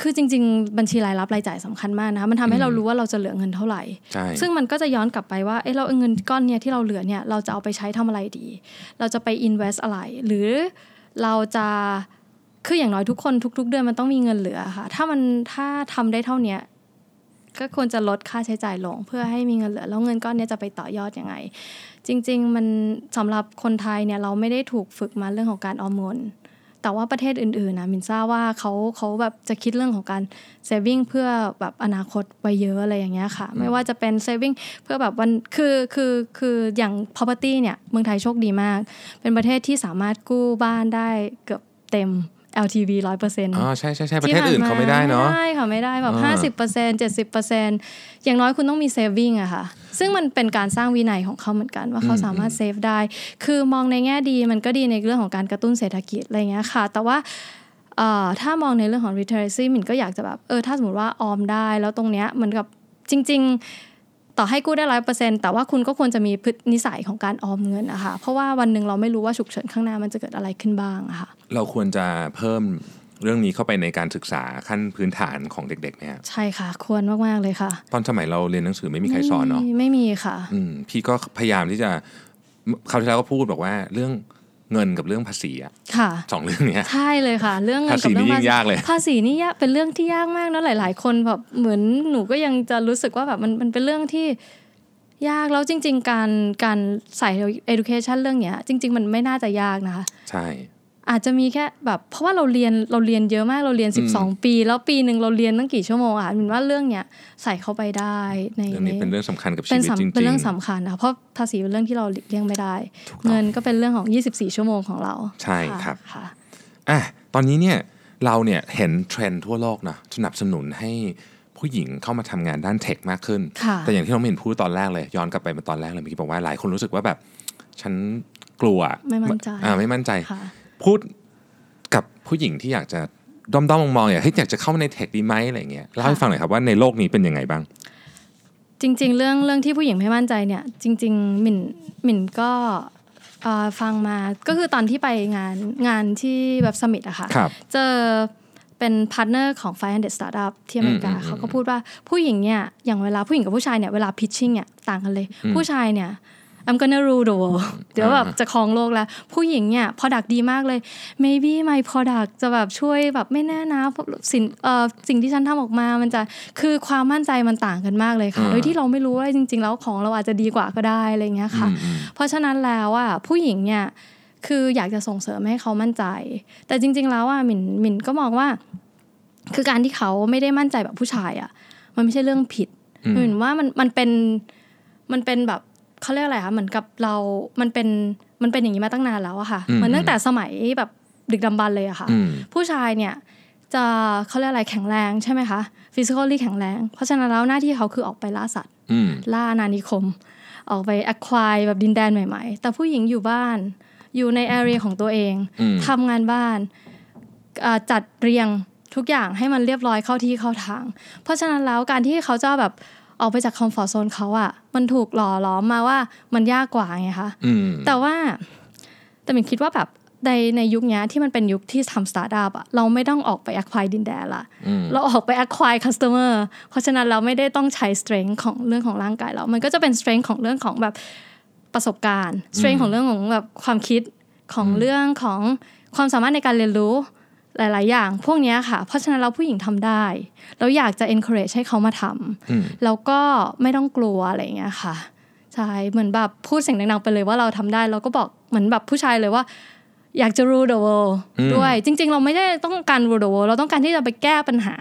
Speaker 2: คือจริง ๆ บัญชีรายรับรายจ่ายสำคัญมากนะคะมันทำให้เรารู้ว่าเราจะเหลือเงินเท่าไหร่
Speaker 1: ใช่
Speaker 2: ซึ่งมันก็จะย้อนกลับไปว่าเอ้เราเอาเงินก้อนเนี้ยที่เราเหลือเนี่ยเราจะเอาไปใช้ทำอะไรดี เราจะไป invest อะไร หรือเราจะ คืออย่างน้อยทุกคนทุก ๆ เดือนมันต้องมีเงินเหลือค่ะ ถ้ามันถ้าทำได้เท่าเนี้ยก็ควรจะลดค่าใช้จ่ายลง เพื่อให้มีเงินเหลือ แล้วเงินก้อนเนี้ยจะไปต่อยอดยังไง จริง ๆ มันสำหรับคนไทยเนี่ยเราไม่ได้ถูกฝึกมาเรื่องของการออมเงินแต่ว่าประเทศอื่นๆนะมินทราบว่าเขาเขาแบบจะคิดเรื่องของการ saving เพื่อแบบอนาคตไว้เยอะอะไรอย่างเงี้ยค่ะ ไม่ว่าจะเป็น saving เพื่อแบบวันคือคือคืออย่าง property เนี่ยเมืองไทยโชคดีมาก เป็นประเทศที่สามารถกู้บ้านได้เกือบเต็ม LTV ร้อยเปอร์เซ็นต์
Speaker 1: อ๋อใช่ใช่ใช่ประเทศอื่นเขาไม่ได้เนาะ
Speaker 2: ไม่ได้ค่ะไม่ได้แบบ
Speaker 1: อ่า
Speaker 2: ห้าสิบเปอร์เซ็นเจ็ดสิบเปอร์เซ็นอย่างน้อยคุณต้องมี saving อะค่ะ ซึ่งมันเป็นการสร้างวินัยของเขาเหมือนกันว่าเขาสามารถเซฟได้ คือมองในแง่ดีมันก็ดีในเรื่องของการกระตุ้นเศรษฐกิจอะไรเงี้ยค่ะ แต่ว่าเอ่อถ้ามองในเรื่องของ literacy มินก็อยากจะแบบเออถ้าสมมติว่าออมได้ แล้วตรงเนี้ยเหมือนกับจริง ๆ ต่อให้กู้ได้ร้อยเปอร์เซ็นแต่ว่าคุณก็ควรจะมีพฤตินิสัยของการออมเงินอะค่ะเพราะว่าวันหนึ่งเราไม่รู้ว่าฉุกเฉินข้างหน้ามันจะเกิดอะไรขึ้นบ้างอะค่ะ
Speaker 1: เราควรจะเพิ่มเรื่องนี้เข้าไปในการศึกษาขั้นพื้นฐานของเด็กๆไหมฮะ
Speaker 2: ใช่ค่ะ ควรมากๆเลยค่ะ
Speaker 1: ตอนสมัยเราเรียนหนังสือไม่มีใครสอนเนาะ
Speaker 2: ไม่ไม่มีค่ะ
Speaker 1: อืมพี่ก็พยายามที่จะคราวที่แล้วก็พูดบอกว่าเรื่อง เงินกับเรื่องภาษีอะ
Speaker 2: ค่ะ
Speaker 1: สองเรื่องเนี้ย
Speaker 2: ใช่เลยค่ะ เรื่องเงิน
Speaker 1: ภาษี
Speaker 2: กับเรื่อง
Speaker 1: นี่ยิ่งยากเลย
Speaker 2: ภาษีนี่ยากเป็นเรื่องที่ยากมากนะหลาย ๆ คนแบบเหมือนหนูก็ยังจะรู้สึกว่าแบบมันมันเป็นเรื่องที่ยากแล้วจริง ๆ การการใส่ education เรื่องเนี้ย จริง ๆ มันไม่น่าจะยากนะคะ
Speaker 1: ใช่
Speaker 2: อาจจะมีแค่แบบเพราะว่าเราเรียนเราเรียนเยอะมากเราเรียน 12 ปี แล้วปีหนึ่งเราเรียนตั้งกี่ชั่วโมงอะมินว่าเรื่องเนี้ยใส่เข้าไปได้ใน
Speaker 1: เรื่องนี้
Speaker 2: ใน
Speaker 1: เป็นเรื่องสำคัญกับชี
Speaker 2: เป็น
Speaker 1: วิต
Speaker 2: สำ
Speaker 1: จริงๆ
Speaker 2: เป็นเรื่องสำคัญนะเพราะภาษีเป็นเรื่องที่เราหลีกเลี่ยงไม่ได้
Speaker 1: ถูกต้อง
Speaker 2: เงินก็เป็นเรื่องของ 24 ชั่วโมงของเรา
Speaker 1: ใช่ครับ
Speaker 2: ค่ะ
Speaker 1: อะตอนนี้เนี่ยเราเนี่ยเห็นเทรนด์ทั่วโลกนะสนับสนุนให้ผู้หญิงเข้ามาทำงานด้านเทคมากขึ้น
Speaker 2: ค่ะ
Speaker 1: แต่อย่างที่น้องเห็นพูดตอนแรกเลย ย้อนกลับไปมาตอนแรกเลยเมื่อกี้บอกว่าหลายคนรู้สึกว่าแบบ ฉันกลัว
Speaker 2: ไม่มั่นใจ
Speaker 1: อ่าไม่มั่นใจ
Speaker 2: ค่ะ
Speaker 1: พูดกับผู้หญิงที่อยากจะด้อมๆมองๆอยากให้ยอยากจะเข้ามาในเทคดีไหมอะไรเงี้ยเล่าให้ฟังหน่อยครับว่าในโลกนี้เป็นยังไงบ้าง
Speaker 2: จริง ๆ เรื่องเรื่องที่ผู้หญิงไม่มั่นใจเนี่ย จริง ๆ หมิ่นหมิ่นก็เอ่อฟังมาก็คือตอนที่ไปงานงานที่ Web Summit อะค่ะ
Speaker 1: ครับ
Speaker 2: เจอเป็น partner ของ500 Startup ที่อเมริกา
Speaker 1: อืมอืม
Speaker 2: เขาก็พูดว่าผู้หญิงเนี่ยอย่างเวลาผู้หญิงกับผู้ชายเนี่ยเวลา pitching เนี่ยต่างกันเลย ผู้ชายเนี่ย I'm gonna rule the world เดี๋ยวแบบจะครองโลกแล้ว ผู้หญิงเนี่ย product ดีมากเลย maybe my product จะแบบช่วยแบบไม่แน่นะสิ่งเอ่อสิ่งที่ฉันทำออกมามันจะคือความมั่นใจมันต่างกันมากเลยค่ะ
Speaker 1: อืม
Speaker 2: โดยที่เราไม่รู้ว่าจริง ๆ แล้วของเราอาจจะดีกว่าก็ได้อะไรเงี้ยค่ะ
Speaker 1: อืมอืม
Speaker 2: เพราะฉะนั้นแล้วอะผู้หญิงเนี่ยคืออยากจะส่งเสริมให้เขามั่นใจ แต่จริง ๆ แล้วอะหมินหมินก็มองว่า คือการที่เขาไม่ได้มั่นใจแบบผู้ชายอะ มันไม่ใช่เรื่องผิด
Speaker 1: อืม
Speaker 2: มินว่ามันมันเป็นมันเป็นแบบ เขาเรียกอะไรคะเหมือนกับเรา มันเป็นมันเป็นอย่างนี้มาตั้งนานแล้วอะค่ะ
Speaker 1: อืม
Speaker 2: เหมือนตั้งแต่สมัยแบบดึกดำบรรพ์เลยอะค่ะ
Speaker 1: อืม
Speaker 2: ผู้ชายเนี่ยจะเขาเรียกอะไรแข็งแรงใช่ไหมคะ physically แข็งแรง เพราะฉะนั้นแล้วหน้าที่เขาคือออกไปล่าสัตว์
Speaker 1: อืม
Speaker 2: ล่าอาณานิคม ออกไป acquire แบบดินแดนใหม่ ๆ แต่ผู้หญิงอยู่บ้านอยู่ใน area ของตัวเอง
Speaker 1: อืม
Speaker 2: ทำงานบ้านอ่าจัดเรียงทุกอย่างให้มันเรียบร้อยเข้าที่เข้าทาง เพราะฉะนั้นแล้วการที่เขาจะแบบ ออกไปจากคอมฟอร์ z โซนเขาอะมันถูกหล่อหลอมมาว่ามันยากกว่าไงคะ
Speaker 1: อืม
Speaker 2: แต่ว่าแต่มินคิดว่าแบบในในยุคเนี้ยที่มันเป็นยุคที่ทำสตาร์ทอัพอะเราไม่ต้องออกไป acquire ดินแดนละ
Speaker 1: อืม
Speaker 2: เราออกไป acquire customer เพราะฉะนั้นเราไม่ได้ต้องใช้ strength ของเรื่องของร่างกายเรามันก็จะเป็น strength ของเรื่องของแบบประสบการณ์ strength ของเรื่องของแบบความคิดของเรื่องของความสามารถในการเรียนรู้ หลาย ๆ อย่างพวกเนี้ยค่ะ เพราะฉะนั้นเราผู้หญิงทำได้ เราอยากจะ encourage ให้เขามาท
Speaker 1: อืมำ
Speaker 2: แล้วก็ไม่ต้องกลัวอะไรอย่างเงี้ยค่ะใช่เหมือนแบบพูดเสียงดัง ๆ ไปเลยว่าเราทำได้เราก็บอกเหมือนแบบผู้ชายเลยว่า อยากจะ rule the world
Speaker 1: อืม
Speaker 2: ด้วย จริง ๆ เราไม่ได้ต้องการ rule the world เราต้องการที่จะไปแก้ปัญหา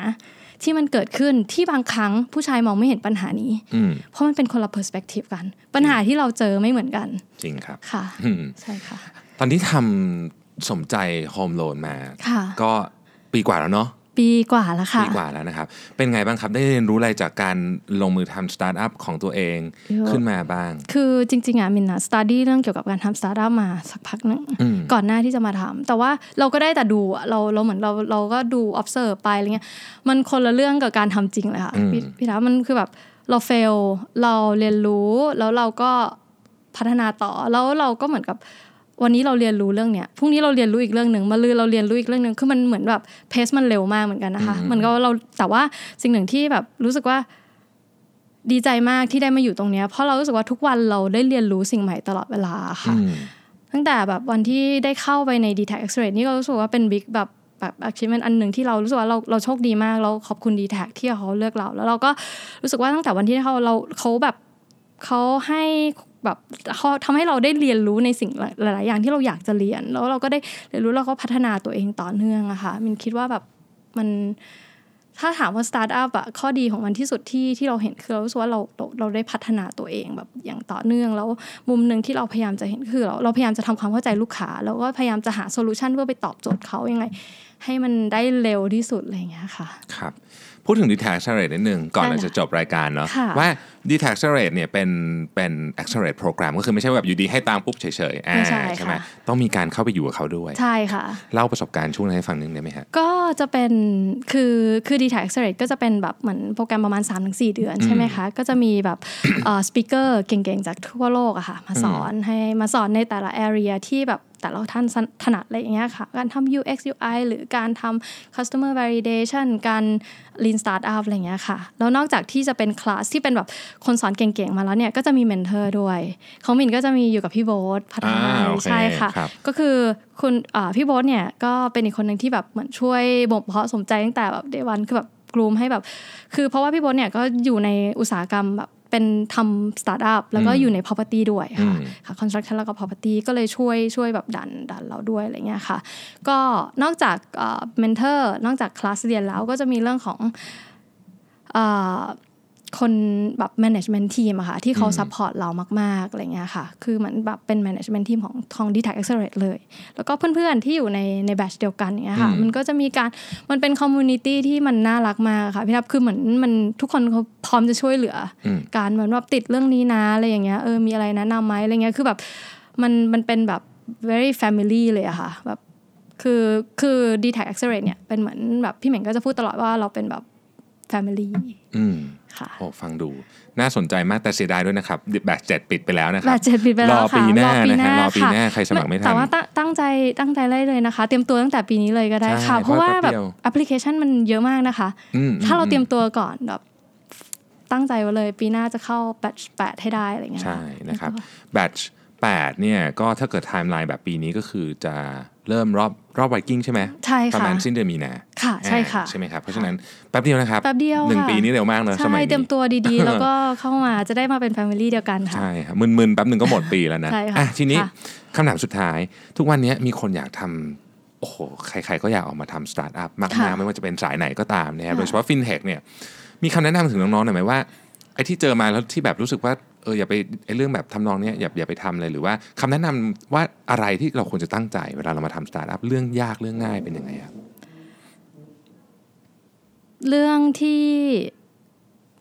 Speaker 2: ที่มันเกิดขึ้นที่บางครั้งผู้ชายมองไม่เห็นปัญหานี้
Speaker 1: อืม
Speaker 2: เพราะมันเป็นคนละ perspective กัน ปัญหาที่เราเจอไม่เหมือนกัน
Speaker 1: จริงครับ
Speaker 2: ค่ะ
Speaker 1: อืม
Speaker 2: ใช่ค่ะ
Speaker 1: ตอนที่ทำ สมใจโฮมโลนมา
Speaker 2: ค่ะ
Speaker 1: ก็ปีกว่าแล้วเนาะ
Speaker 2: ปีกว่าแล้วค่ะ
Speaker 1: ปีกว่าแล้วนะครับ เป็นไงบ้างครับได้เรียนรู้อะไรจากการลงมือทำสตาร์ทอัพของตัวเอง
Speaker 2: เยอะ
Speaker 1: ขึ้นมาบ้าง
Speaker 2: คือจริง ๆอะมินนะ study เรื่องเกี่ยวกับการทำสตาร์ทอัพมาสักพักหนึ่ง
Speaker 1: อืม
Speaker 2: ก่อนหน้าที่จะมาทำแต่ว่าเราก็ได้แต่ดูอะเราเราเหมือนเราเราก็ดู observe ไปอะไรเงี้ยมันคนละเรื่องกับการทำจริงเลยค่ะ
Speaker 1: อืม
Speaker 2: พี่พี่ถามันคือแบบเรา fail เราเรียนรู้แล้วเราก็พัฒนาต่อแล้วเราก็เหมือนกับ วันนี้เราเรียนรู้เรื่องเนี้ยพรุ่งนี้เราเรียนรู้อีกเรื่องหนึ่งมาลือเราเรียนรู้อีกเรื่องหนึ่งคือมันเหมือนแบบเพสมันเร็วมากเหมือนกันนะคะเหมือนกับว่าเราแต่ว่าสิ่งหนึ่งที่แบบรู้สึกว่าดีใจมากที่ได้มาอยู่ตรงเนี้ยเพราะเรารู้สึกว่าทุกวันเราได้เรียนรู้สิ่งใหม่ตลอดเวลาค่ะ
Speaker 1: อืม
Speaker 2: ตั้งแต่แบบวันที่ได้เข้าไปใน d t a c Accelerate นี่ก็รู้สึกว่าเป็นบิ๊กแบบแบบ achievement อันหนึ่งที่เรารู้สึกว่าเราเราโชคดีมากเราขอบคุณ d t a c ที่เขาเลือกเรา แล้วเราก็รู้สึกว่าตั้งแต่วันที่เขาเราเขาแบบเขาให้ แบบเขาทำให้เราได้เรียนรู้ในสิ่งหลาย ๆ อย่างที่เราอยากจะเรียน แล้วเราก็ได้เรียนรู้แล้วก็พัฒนาตัวเองต่อเนื่องอะค่ะมินคิดว่าแบบมันถ้าถามว่าสตาร์ทอัพอะข้อดีของมันที่สุดที่ที่เราเห็นคือเราสึกว่าเราเราเราได้พัฒนาตัวเองแบบอย่างต่อเนื่อง แล้วมุมหนึ่งที่เราพยายามจะเห็นคือเราเราพยายามจะทำความเข้าใจลูกค้า แล้วก็พยายามจะหาโซลูชันเพื่อไปตอบโจทย์เขายังไง ให้มันได้เร็วที่สุดอะไรอย่างเงี้ยค่ะ
Speaker 1: ครับ พูดถึง d t a c Accelerate นิดนึง ก่อน
Speaker 2: ได้
Speaker 1: เรา
Speaker 2: ค่ะ
Speaker 1: จะจบรายการเนาะ
Speaker 2: ค่ะ
Speaker 1: ว่า d t a c Accelerate เนี่ยเป็นเป็น Accelerate Program ก็คือไม่ใช่ว่าแบบอยู่ดีให้ตังค์ปุ๊บเฉยๆอ่า
Speaker 2: ไม่ใช่
Speaker 1: ใช่ไหม
Speaker 2: ค่ะ
Speaker 1: ต้องมีการเข้าไปอยู่กับเขาด้วย
Speaker 2: ใช่ค่ะ
Speaker 1: เล่าประสบการณ์ช่วงนั้นให้ฟังนึงได้ไหมฮะ
Speaker 2: ก็จะเป็นคือคือ d t a c Accelerate ก็จะเป็นแบบเหมือนโปรแกรมประมาณ 3-4 เดือนใช่ไหมคะ ก็จะมีแบบ speaker เก่งๆ จากทั่วโลกอะค่ะมาสอนให้มาสอนในแต่ละ area ที่แบบ แต่ละท่านถนัดอะไรอย่างเงี้ยค่ะ การทำ UX UI หรือการทำ customer validation การ lean startup อะไรอย่างเงี้ยค่ะ แล้วนอกจากที่จะเป็นคลาสที่เป็นแบบคนสอนเก่งๆมาแล้วเนี่ย ก็จะมี mentor ด้วยของมินก็จะมีอยู่กับพี่โบ๊ทพัฒนา
Speaker 1: อ่าโอเค
Speaker 2: ใช่ค่ะ
Speaker 1: ครับ
Speaker 2: ก็คือคุณอ่าพี่โบ๊ทเนี่ยก็เป็นอีกคนหนึ่งที่แบบเหมือนช่วยบ่มเพาะสมใจตั้งแต่แบบ day one คือแบบกลุ่มให้แบบ คือเพราะว่าพี่โบ๊ทเนี่ยก็อยู่ในอุตสาหกรรมแบบ เป็นทำสตาร์ทอัพแล้วก็อยู่ใน property ด้วยค่ะ
Speaker 1: อืม
Speaker 2: ค่ะ construction แล้วก็ property ก็เลยช่วยช่วยแบบดันดันเราด้วยอะไรเงี้ยค่ะ ก็นอกจาก mentor นอกจากคลาสเรียนแล้วก็จะมีเรื่องของเอ่อ คนแบบ management team อะค่ะที่เขา support เรามากๆอะไรเงี้ยค่ะ คือเหมือนแบบเป็น management team ของของ d t a c Accelerate เลย แล้วก็เพื่อนๆที่อยู่ในในแบชเดียวกันเนี้ยค่ะ
Speaker 1: อืม
Speaker 2: มันก็จะมีการมันเป็น community ที่มันน่ารักมากค่ะพี่ทับคือเหมือนมันทุกคนเขาพร้อมจะช่วยเหลืออ
Speaker 1: ม
Speaker 2: การเหมือนแบบติดเรื่องนี้นะอะไรอย่างเงี้ยเออมีอะไรแนะนำไหมอะไรเงี้ยคือแบบมันมันเป็นแบบ very family เลยอะค่ะแบบคือคือ d t a c Accelerate เนี่ยเป็นเหมือนแบบพี่เหม่งก็จะพูดตลอดว่าเราเป็นแบบ family
Speaker 1: อืม
Speaker 2: ค่ะ
Speaker 1: โอ้ฟังดูน่าสนใจมากแต่เสียดายด้วยนะครับแบตเจ็ดปิดไปแล้วนะค
Speaker 2: แบ
Speaker 1: รับ
Speaker 2: ตเจ็ดปิดไป
Speaker 1: ร
Speaker 2: แล้
Speaker 1: อ
Speaker 2: วค่ะ
Speaker 1: ปีหน้านะฮะ
Speaker 2: ค่ะ
Speaker 1: รอปีหน้าใครสมัครไม่ทัน
Speaker 2: แต่ว่าตั้งตั้งใจตั้งใจเลยเลยนะคะ เตรียมตัวตั้งแต่ปีนี้เลยก็ได้
Speaker 1: ใช่
Speaker 2: ค่ะ เพราะว่า
Speaker 1: เพราะ
Speaker 2: แบ
Speaker 1: แป๊
Speaker 2: บบ
Speaker 1: เดียว
Speaker 2: แอปพลิเคชันมันเยอะมากนะคะ
Speaker 1: อืม
Speaker 2: ถ้าเรา
Speaker 1: อืม
Speaker 2: เตรียมตัวก่อนแบบตั้งใจไว้เลย ปีหน้าจะเข้าแบตแปดให้ได้อะไรเงี้ย
Speaker 1: ใช่นะครับแบตแปดเนี่ยก็ถ้าเกิดไทม์ไลน์แบบปีนี้ก็คือจะเริ่มรอบ รอบไวกิ้งใช่ไหม
Speaker 2: ใช่
Speaker 1: ประ
Speaker 2: ค่ะ
Speaker 1: มาณสิ้นเดือนมีนา
Speaker 2: ค่ะใช่ค่ะ
Speaker 1: อ่าใช่ไหมครับเพราะฉะนั้นแป๊บเดียวนะครับ
Speaker 2: แป๊บเดียว
Speaker 1: หนึ่ง
Speaker 2: ค่ะ
Speaker 1: ปีนี้เร็วมากเนอะส
Speaker 2: ใช่
Speaker 1: มัย
Speaker 2: เตรียม
Speaker 1: นี้
Speaker 2: ตัวดีๆ แล้วก็เข้ามาจะได้มาเป็น family เดียวกันค่ะ
Speaker 1: ใช่ครับมึนๆแป๊บหนึ่งก็หมดปีแล้วนะ
Speaker 2: ใช่ค่ะ
Speaker 1: อะทีนี้
Speaker 2: ค่ะ
Speaker 1: คำถามสุดท้าย ทุกวันนี้มีคนอยากทำโอ้โหใครๆก็อยากออกมาทำสตาร์ทอัพมากๆไม่ว่าจะเป็นสายไหนก็ตามนะครับโดยเฉพาะฟินเทคเนี่ยมีคำแนะนำถึงน้องๆหน่อยไหมว่าไอ้ที่เจอมาแล้วที่แบบรู้สึกว่า เอออย่าไปไอ้เรื่องแบบทำนองเนี้ยอย่าอย่าไปทำเลยหรือว่าคำแนะนำว่าอะไรที่เราควรจะตั้งใจ เวลาเรามาทำสตาร์ทอัพเรื่องยากเรื่องง่ายเป็นยังไงครับ
Speaker 2: เรื่องที่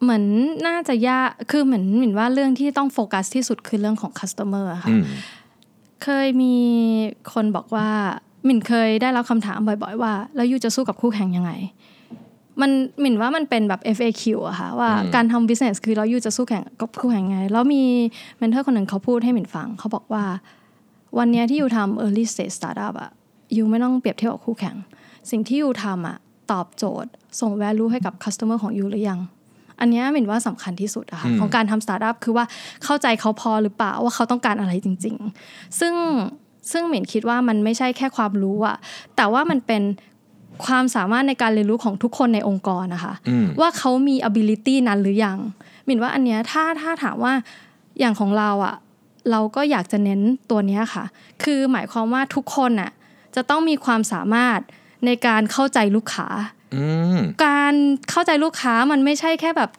Speaker 2: เหมือนน่าจะยากคือเหมือนหมินว่าเรื่องที่ต้องโฟกัสที่สุดคือเรื่องของ customer อะค่ะ
Speaker 1: อืม
Speaker 2: เคยมีคนบอกว่าหมิ่นเคยได้รับคำถามบ่อย ๆ ว่า แล้วยูจะสู้กับคู่แข่งยังไง มันหมิ่นว่ามันเป็นแบบ FAQ อะค่ะว่า
Speaker 1: อืม
Speaker 2: การทำ business คือเรายูจะสู้แข่งกับคู่แข่งยังไง แล้วมีเมนเทอร์คนหนึ่งเขาพูดให้หมิ่นฟัง เขาบอกว่า วันเนี้ยที่ยูทำ early stage startup อะyou ไม่ต้องเปรียบเทียบกับคู่แข่ง สิ่งที่ you ทำอะตอบโจทย์ ส่ง value ให้กับ customer ของ you หรือยัง อันเนี้ยหมิ่นว่าสำคัญที่สุดอะค่ะ
Speaker 1: อืม
Speaker 2: ของการทำสตาร์ทอัพคือว่าเข้าใจเขาพอหรือเปล่าว่าเขาต้องการอะไรจริง ๆ ซึ่งซึ่งหมิ่นคิดว่ามันไม่ใช่แค่ความรู้อะแต่ว่ามันเป็น ความสามารถในการเรียนรู้ของทุกคนในองค์กรนะคะ
Speaker 1: อืม
Speaker 2: ว่าเขามี ability นั้นหรือยังหมิ่นว่าอันเนี้ยถ้าถ้าถามว่าอย่างของเราอะเราก็อยากจะเน้นตัวเนี้ยค่ะ คือหมายความว่าทุกคนอะจะต้องมีความสามารถในการเข้าใจลูกค้า
Speaker 1: อืม
Speaker 2: การเข้าใจลูกค้ามันไม่ใช่แค่แบบ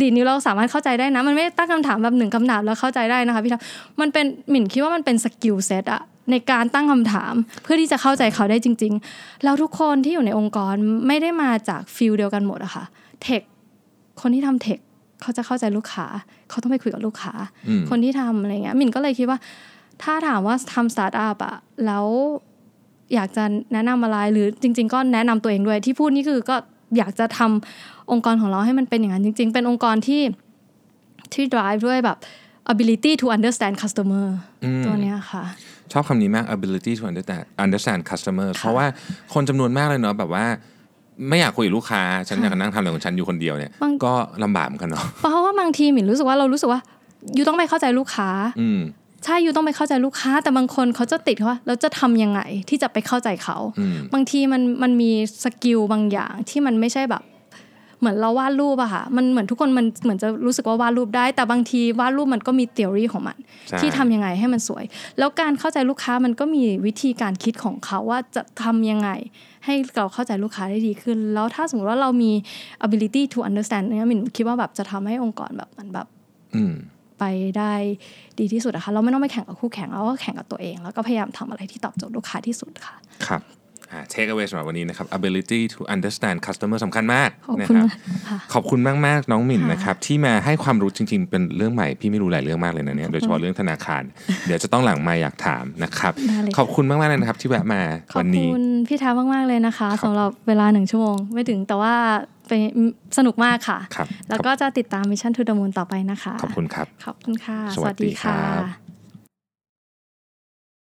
Speaker 2: ดีดนิ้วเราสามารถเข้าใจได้นะ มันไม่ได้ตั้งคำถามแบบหนึ่งคำถามแล้วเข้าใจได้นะคะพี่ทัพมันเป็นหมิ่นคิดว่ามันเป็น skill set อะ ในการตั้งคำถาม เพื่อที่จะเข้าใจเขาได้จริง ๆ แล้วทุกคนที่อยู่ในองค์กรไม่ได้มาจาก field เดียวกันหมดอะค่ะ techคนที่ทำเทคเขาจะเข้าใจลูกค้า เขาต้องไปคุยกับลูกค้า
Speaker 1: อืม
Speaker 2: คนที่ทำอะไรเงี้ยหมิ่นก็เลยคิดว่า ถ้าถามว่าทำสตาร์ทอัพอะแล้วอยากจะแนะนำอะไรหรือจริง ๆ ก็แนะนำตัวเองด้วยที่พูดนี่คือก็อยากจะทำองค์กรของเราให้มันเป็นอย่างนั้นจริง ๆ เป็นองค์กรที่ที่ drive ด้วยแบบ ability to understand customer
Speaker 1: อืม
Speaker 2: ตัวเนี้ยค่ะ
Speaker 1: ชอบคำนี้มาก ability to understand understand customer เพราะว่าคนจำนวนมากเลยเนาะแบบว่าไม่อยากคุยกับลูกค้า ฉันอยากนั่งทำอะไรของฉันอยู่คนเดียวเนี่ย
Speaker 2: บาง
Speaker 1: ก็ลำบากเหมือนกันเนาะ
Speaker 2: เพราะว่าบางทีหมิ่นรู้สึกว่าเรารู้สึกว่ายูต้องไปเข้าใจลูกค้า
Speaker 1: อืม
Speaker 2: ใช่ยูต้องไปเข้าใจลูกค้า แต่บางคนเขาจะติดว่าเราจะทำยังไงที่จะไปเข้าใจเขา
Speaker 1: อืม
Speaker 2: บางทีมันมันมีสกิลบางอย่างที่มันไม่ใช่แบบ เหมือนเราวาดรูปอะค่ะมันเหมือนทุกคนมันเหมือนจะรู้สึกว่าวาดรูปได้ แต่บางทีวาดรูปมันก็มี t h e o r y ของมัน ที่ทำยังไงให้มันสวย แล้วการเข้าใจลูกค้ามันก็มีวิธีการคิดของเขาว่าจะทำยังไง ให้เราเข้าใจลูกค้าได้ดีขึ้น แล้วถ้าสมมติว่าเรามี ability to understand เนี่ยมินคิดว่าแบบจะทำให้องค์กรแบบมันแบบไปได้ดีที่สุดนะคะเราไม่ต้องไปแข่งกับคู่แข่งเราก็แข่งกับตัวเอง แล้วก็พยายามทำอะไรที่ตอบโจทย์ลูกค้าที่สุดค่ะ
Speaker 1: ครับ take away สำหรับวันนี้นะครับ ability to understand customer สำคัญมาก
Speaker 2: ขอบ
Speaker 1: นะ
Speaker 2: คุณ
Speaker 1: ครับ
Speaker 2: ค่ะ
Speaker 1: ขอบคุณมากๆน้องหมิ่น
Speaker 2: ค่ะ
Speaker 1: นะครับที่มาให้ความรู้จริง ๆ เป็นเรื่องใหม่พี่ไม่รู้หลายเรื่องมากเลยนะเนี่ยโดยเฉพาะเรื่องธนาคาร เดี๋ยวจะต้องหลังมาอยากถามนะครับ
Speaker 2: ได้เลย
Speaker 1: ขอบคุณมากๆเลยนะครับที่แวะมา
Speaker 2: ขอบ
Speaker 1: วันนี้
Speaker 2: คุณพี่ท้ามากๆเลยนะคะสำหรับเวลาหนึ่งชั่วโมงไม่ถึงแต่ว่าเป็นสนุกมากค่ะ
Speaker 1: ครับ
Speaker 2: แล้วก็จะติดตาม Mission to the Moon ต่อไปนะคะ
Speaker 1: ขอบคุณครับ
Speaker 2: ขอบคุณค่ะ
Speaker 1: สวัสดีครับ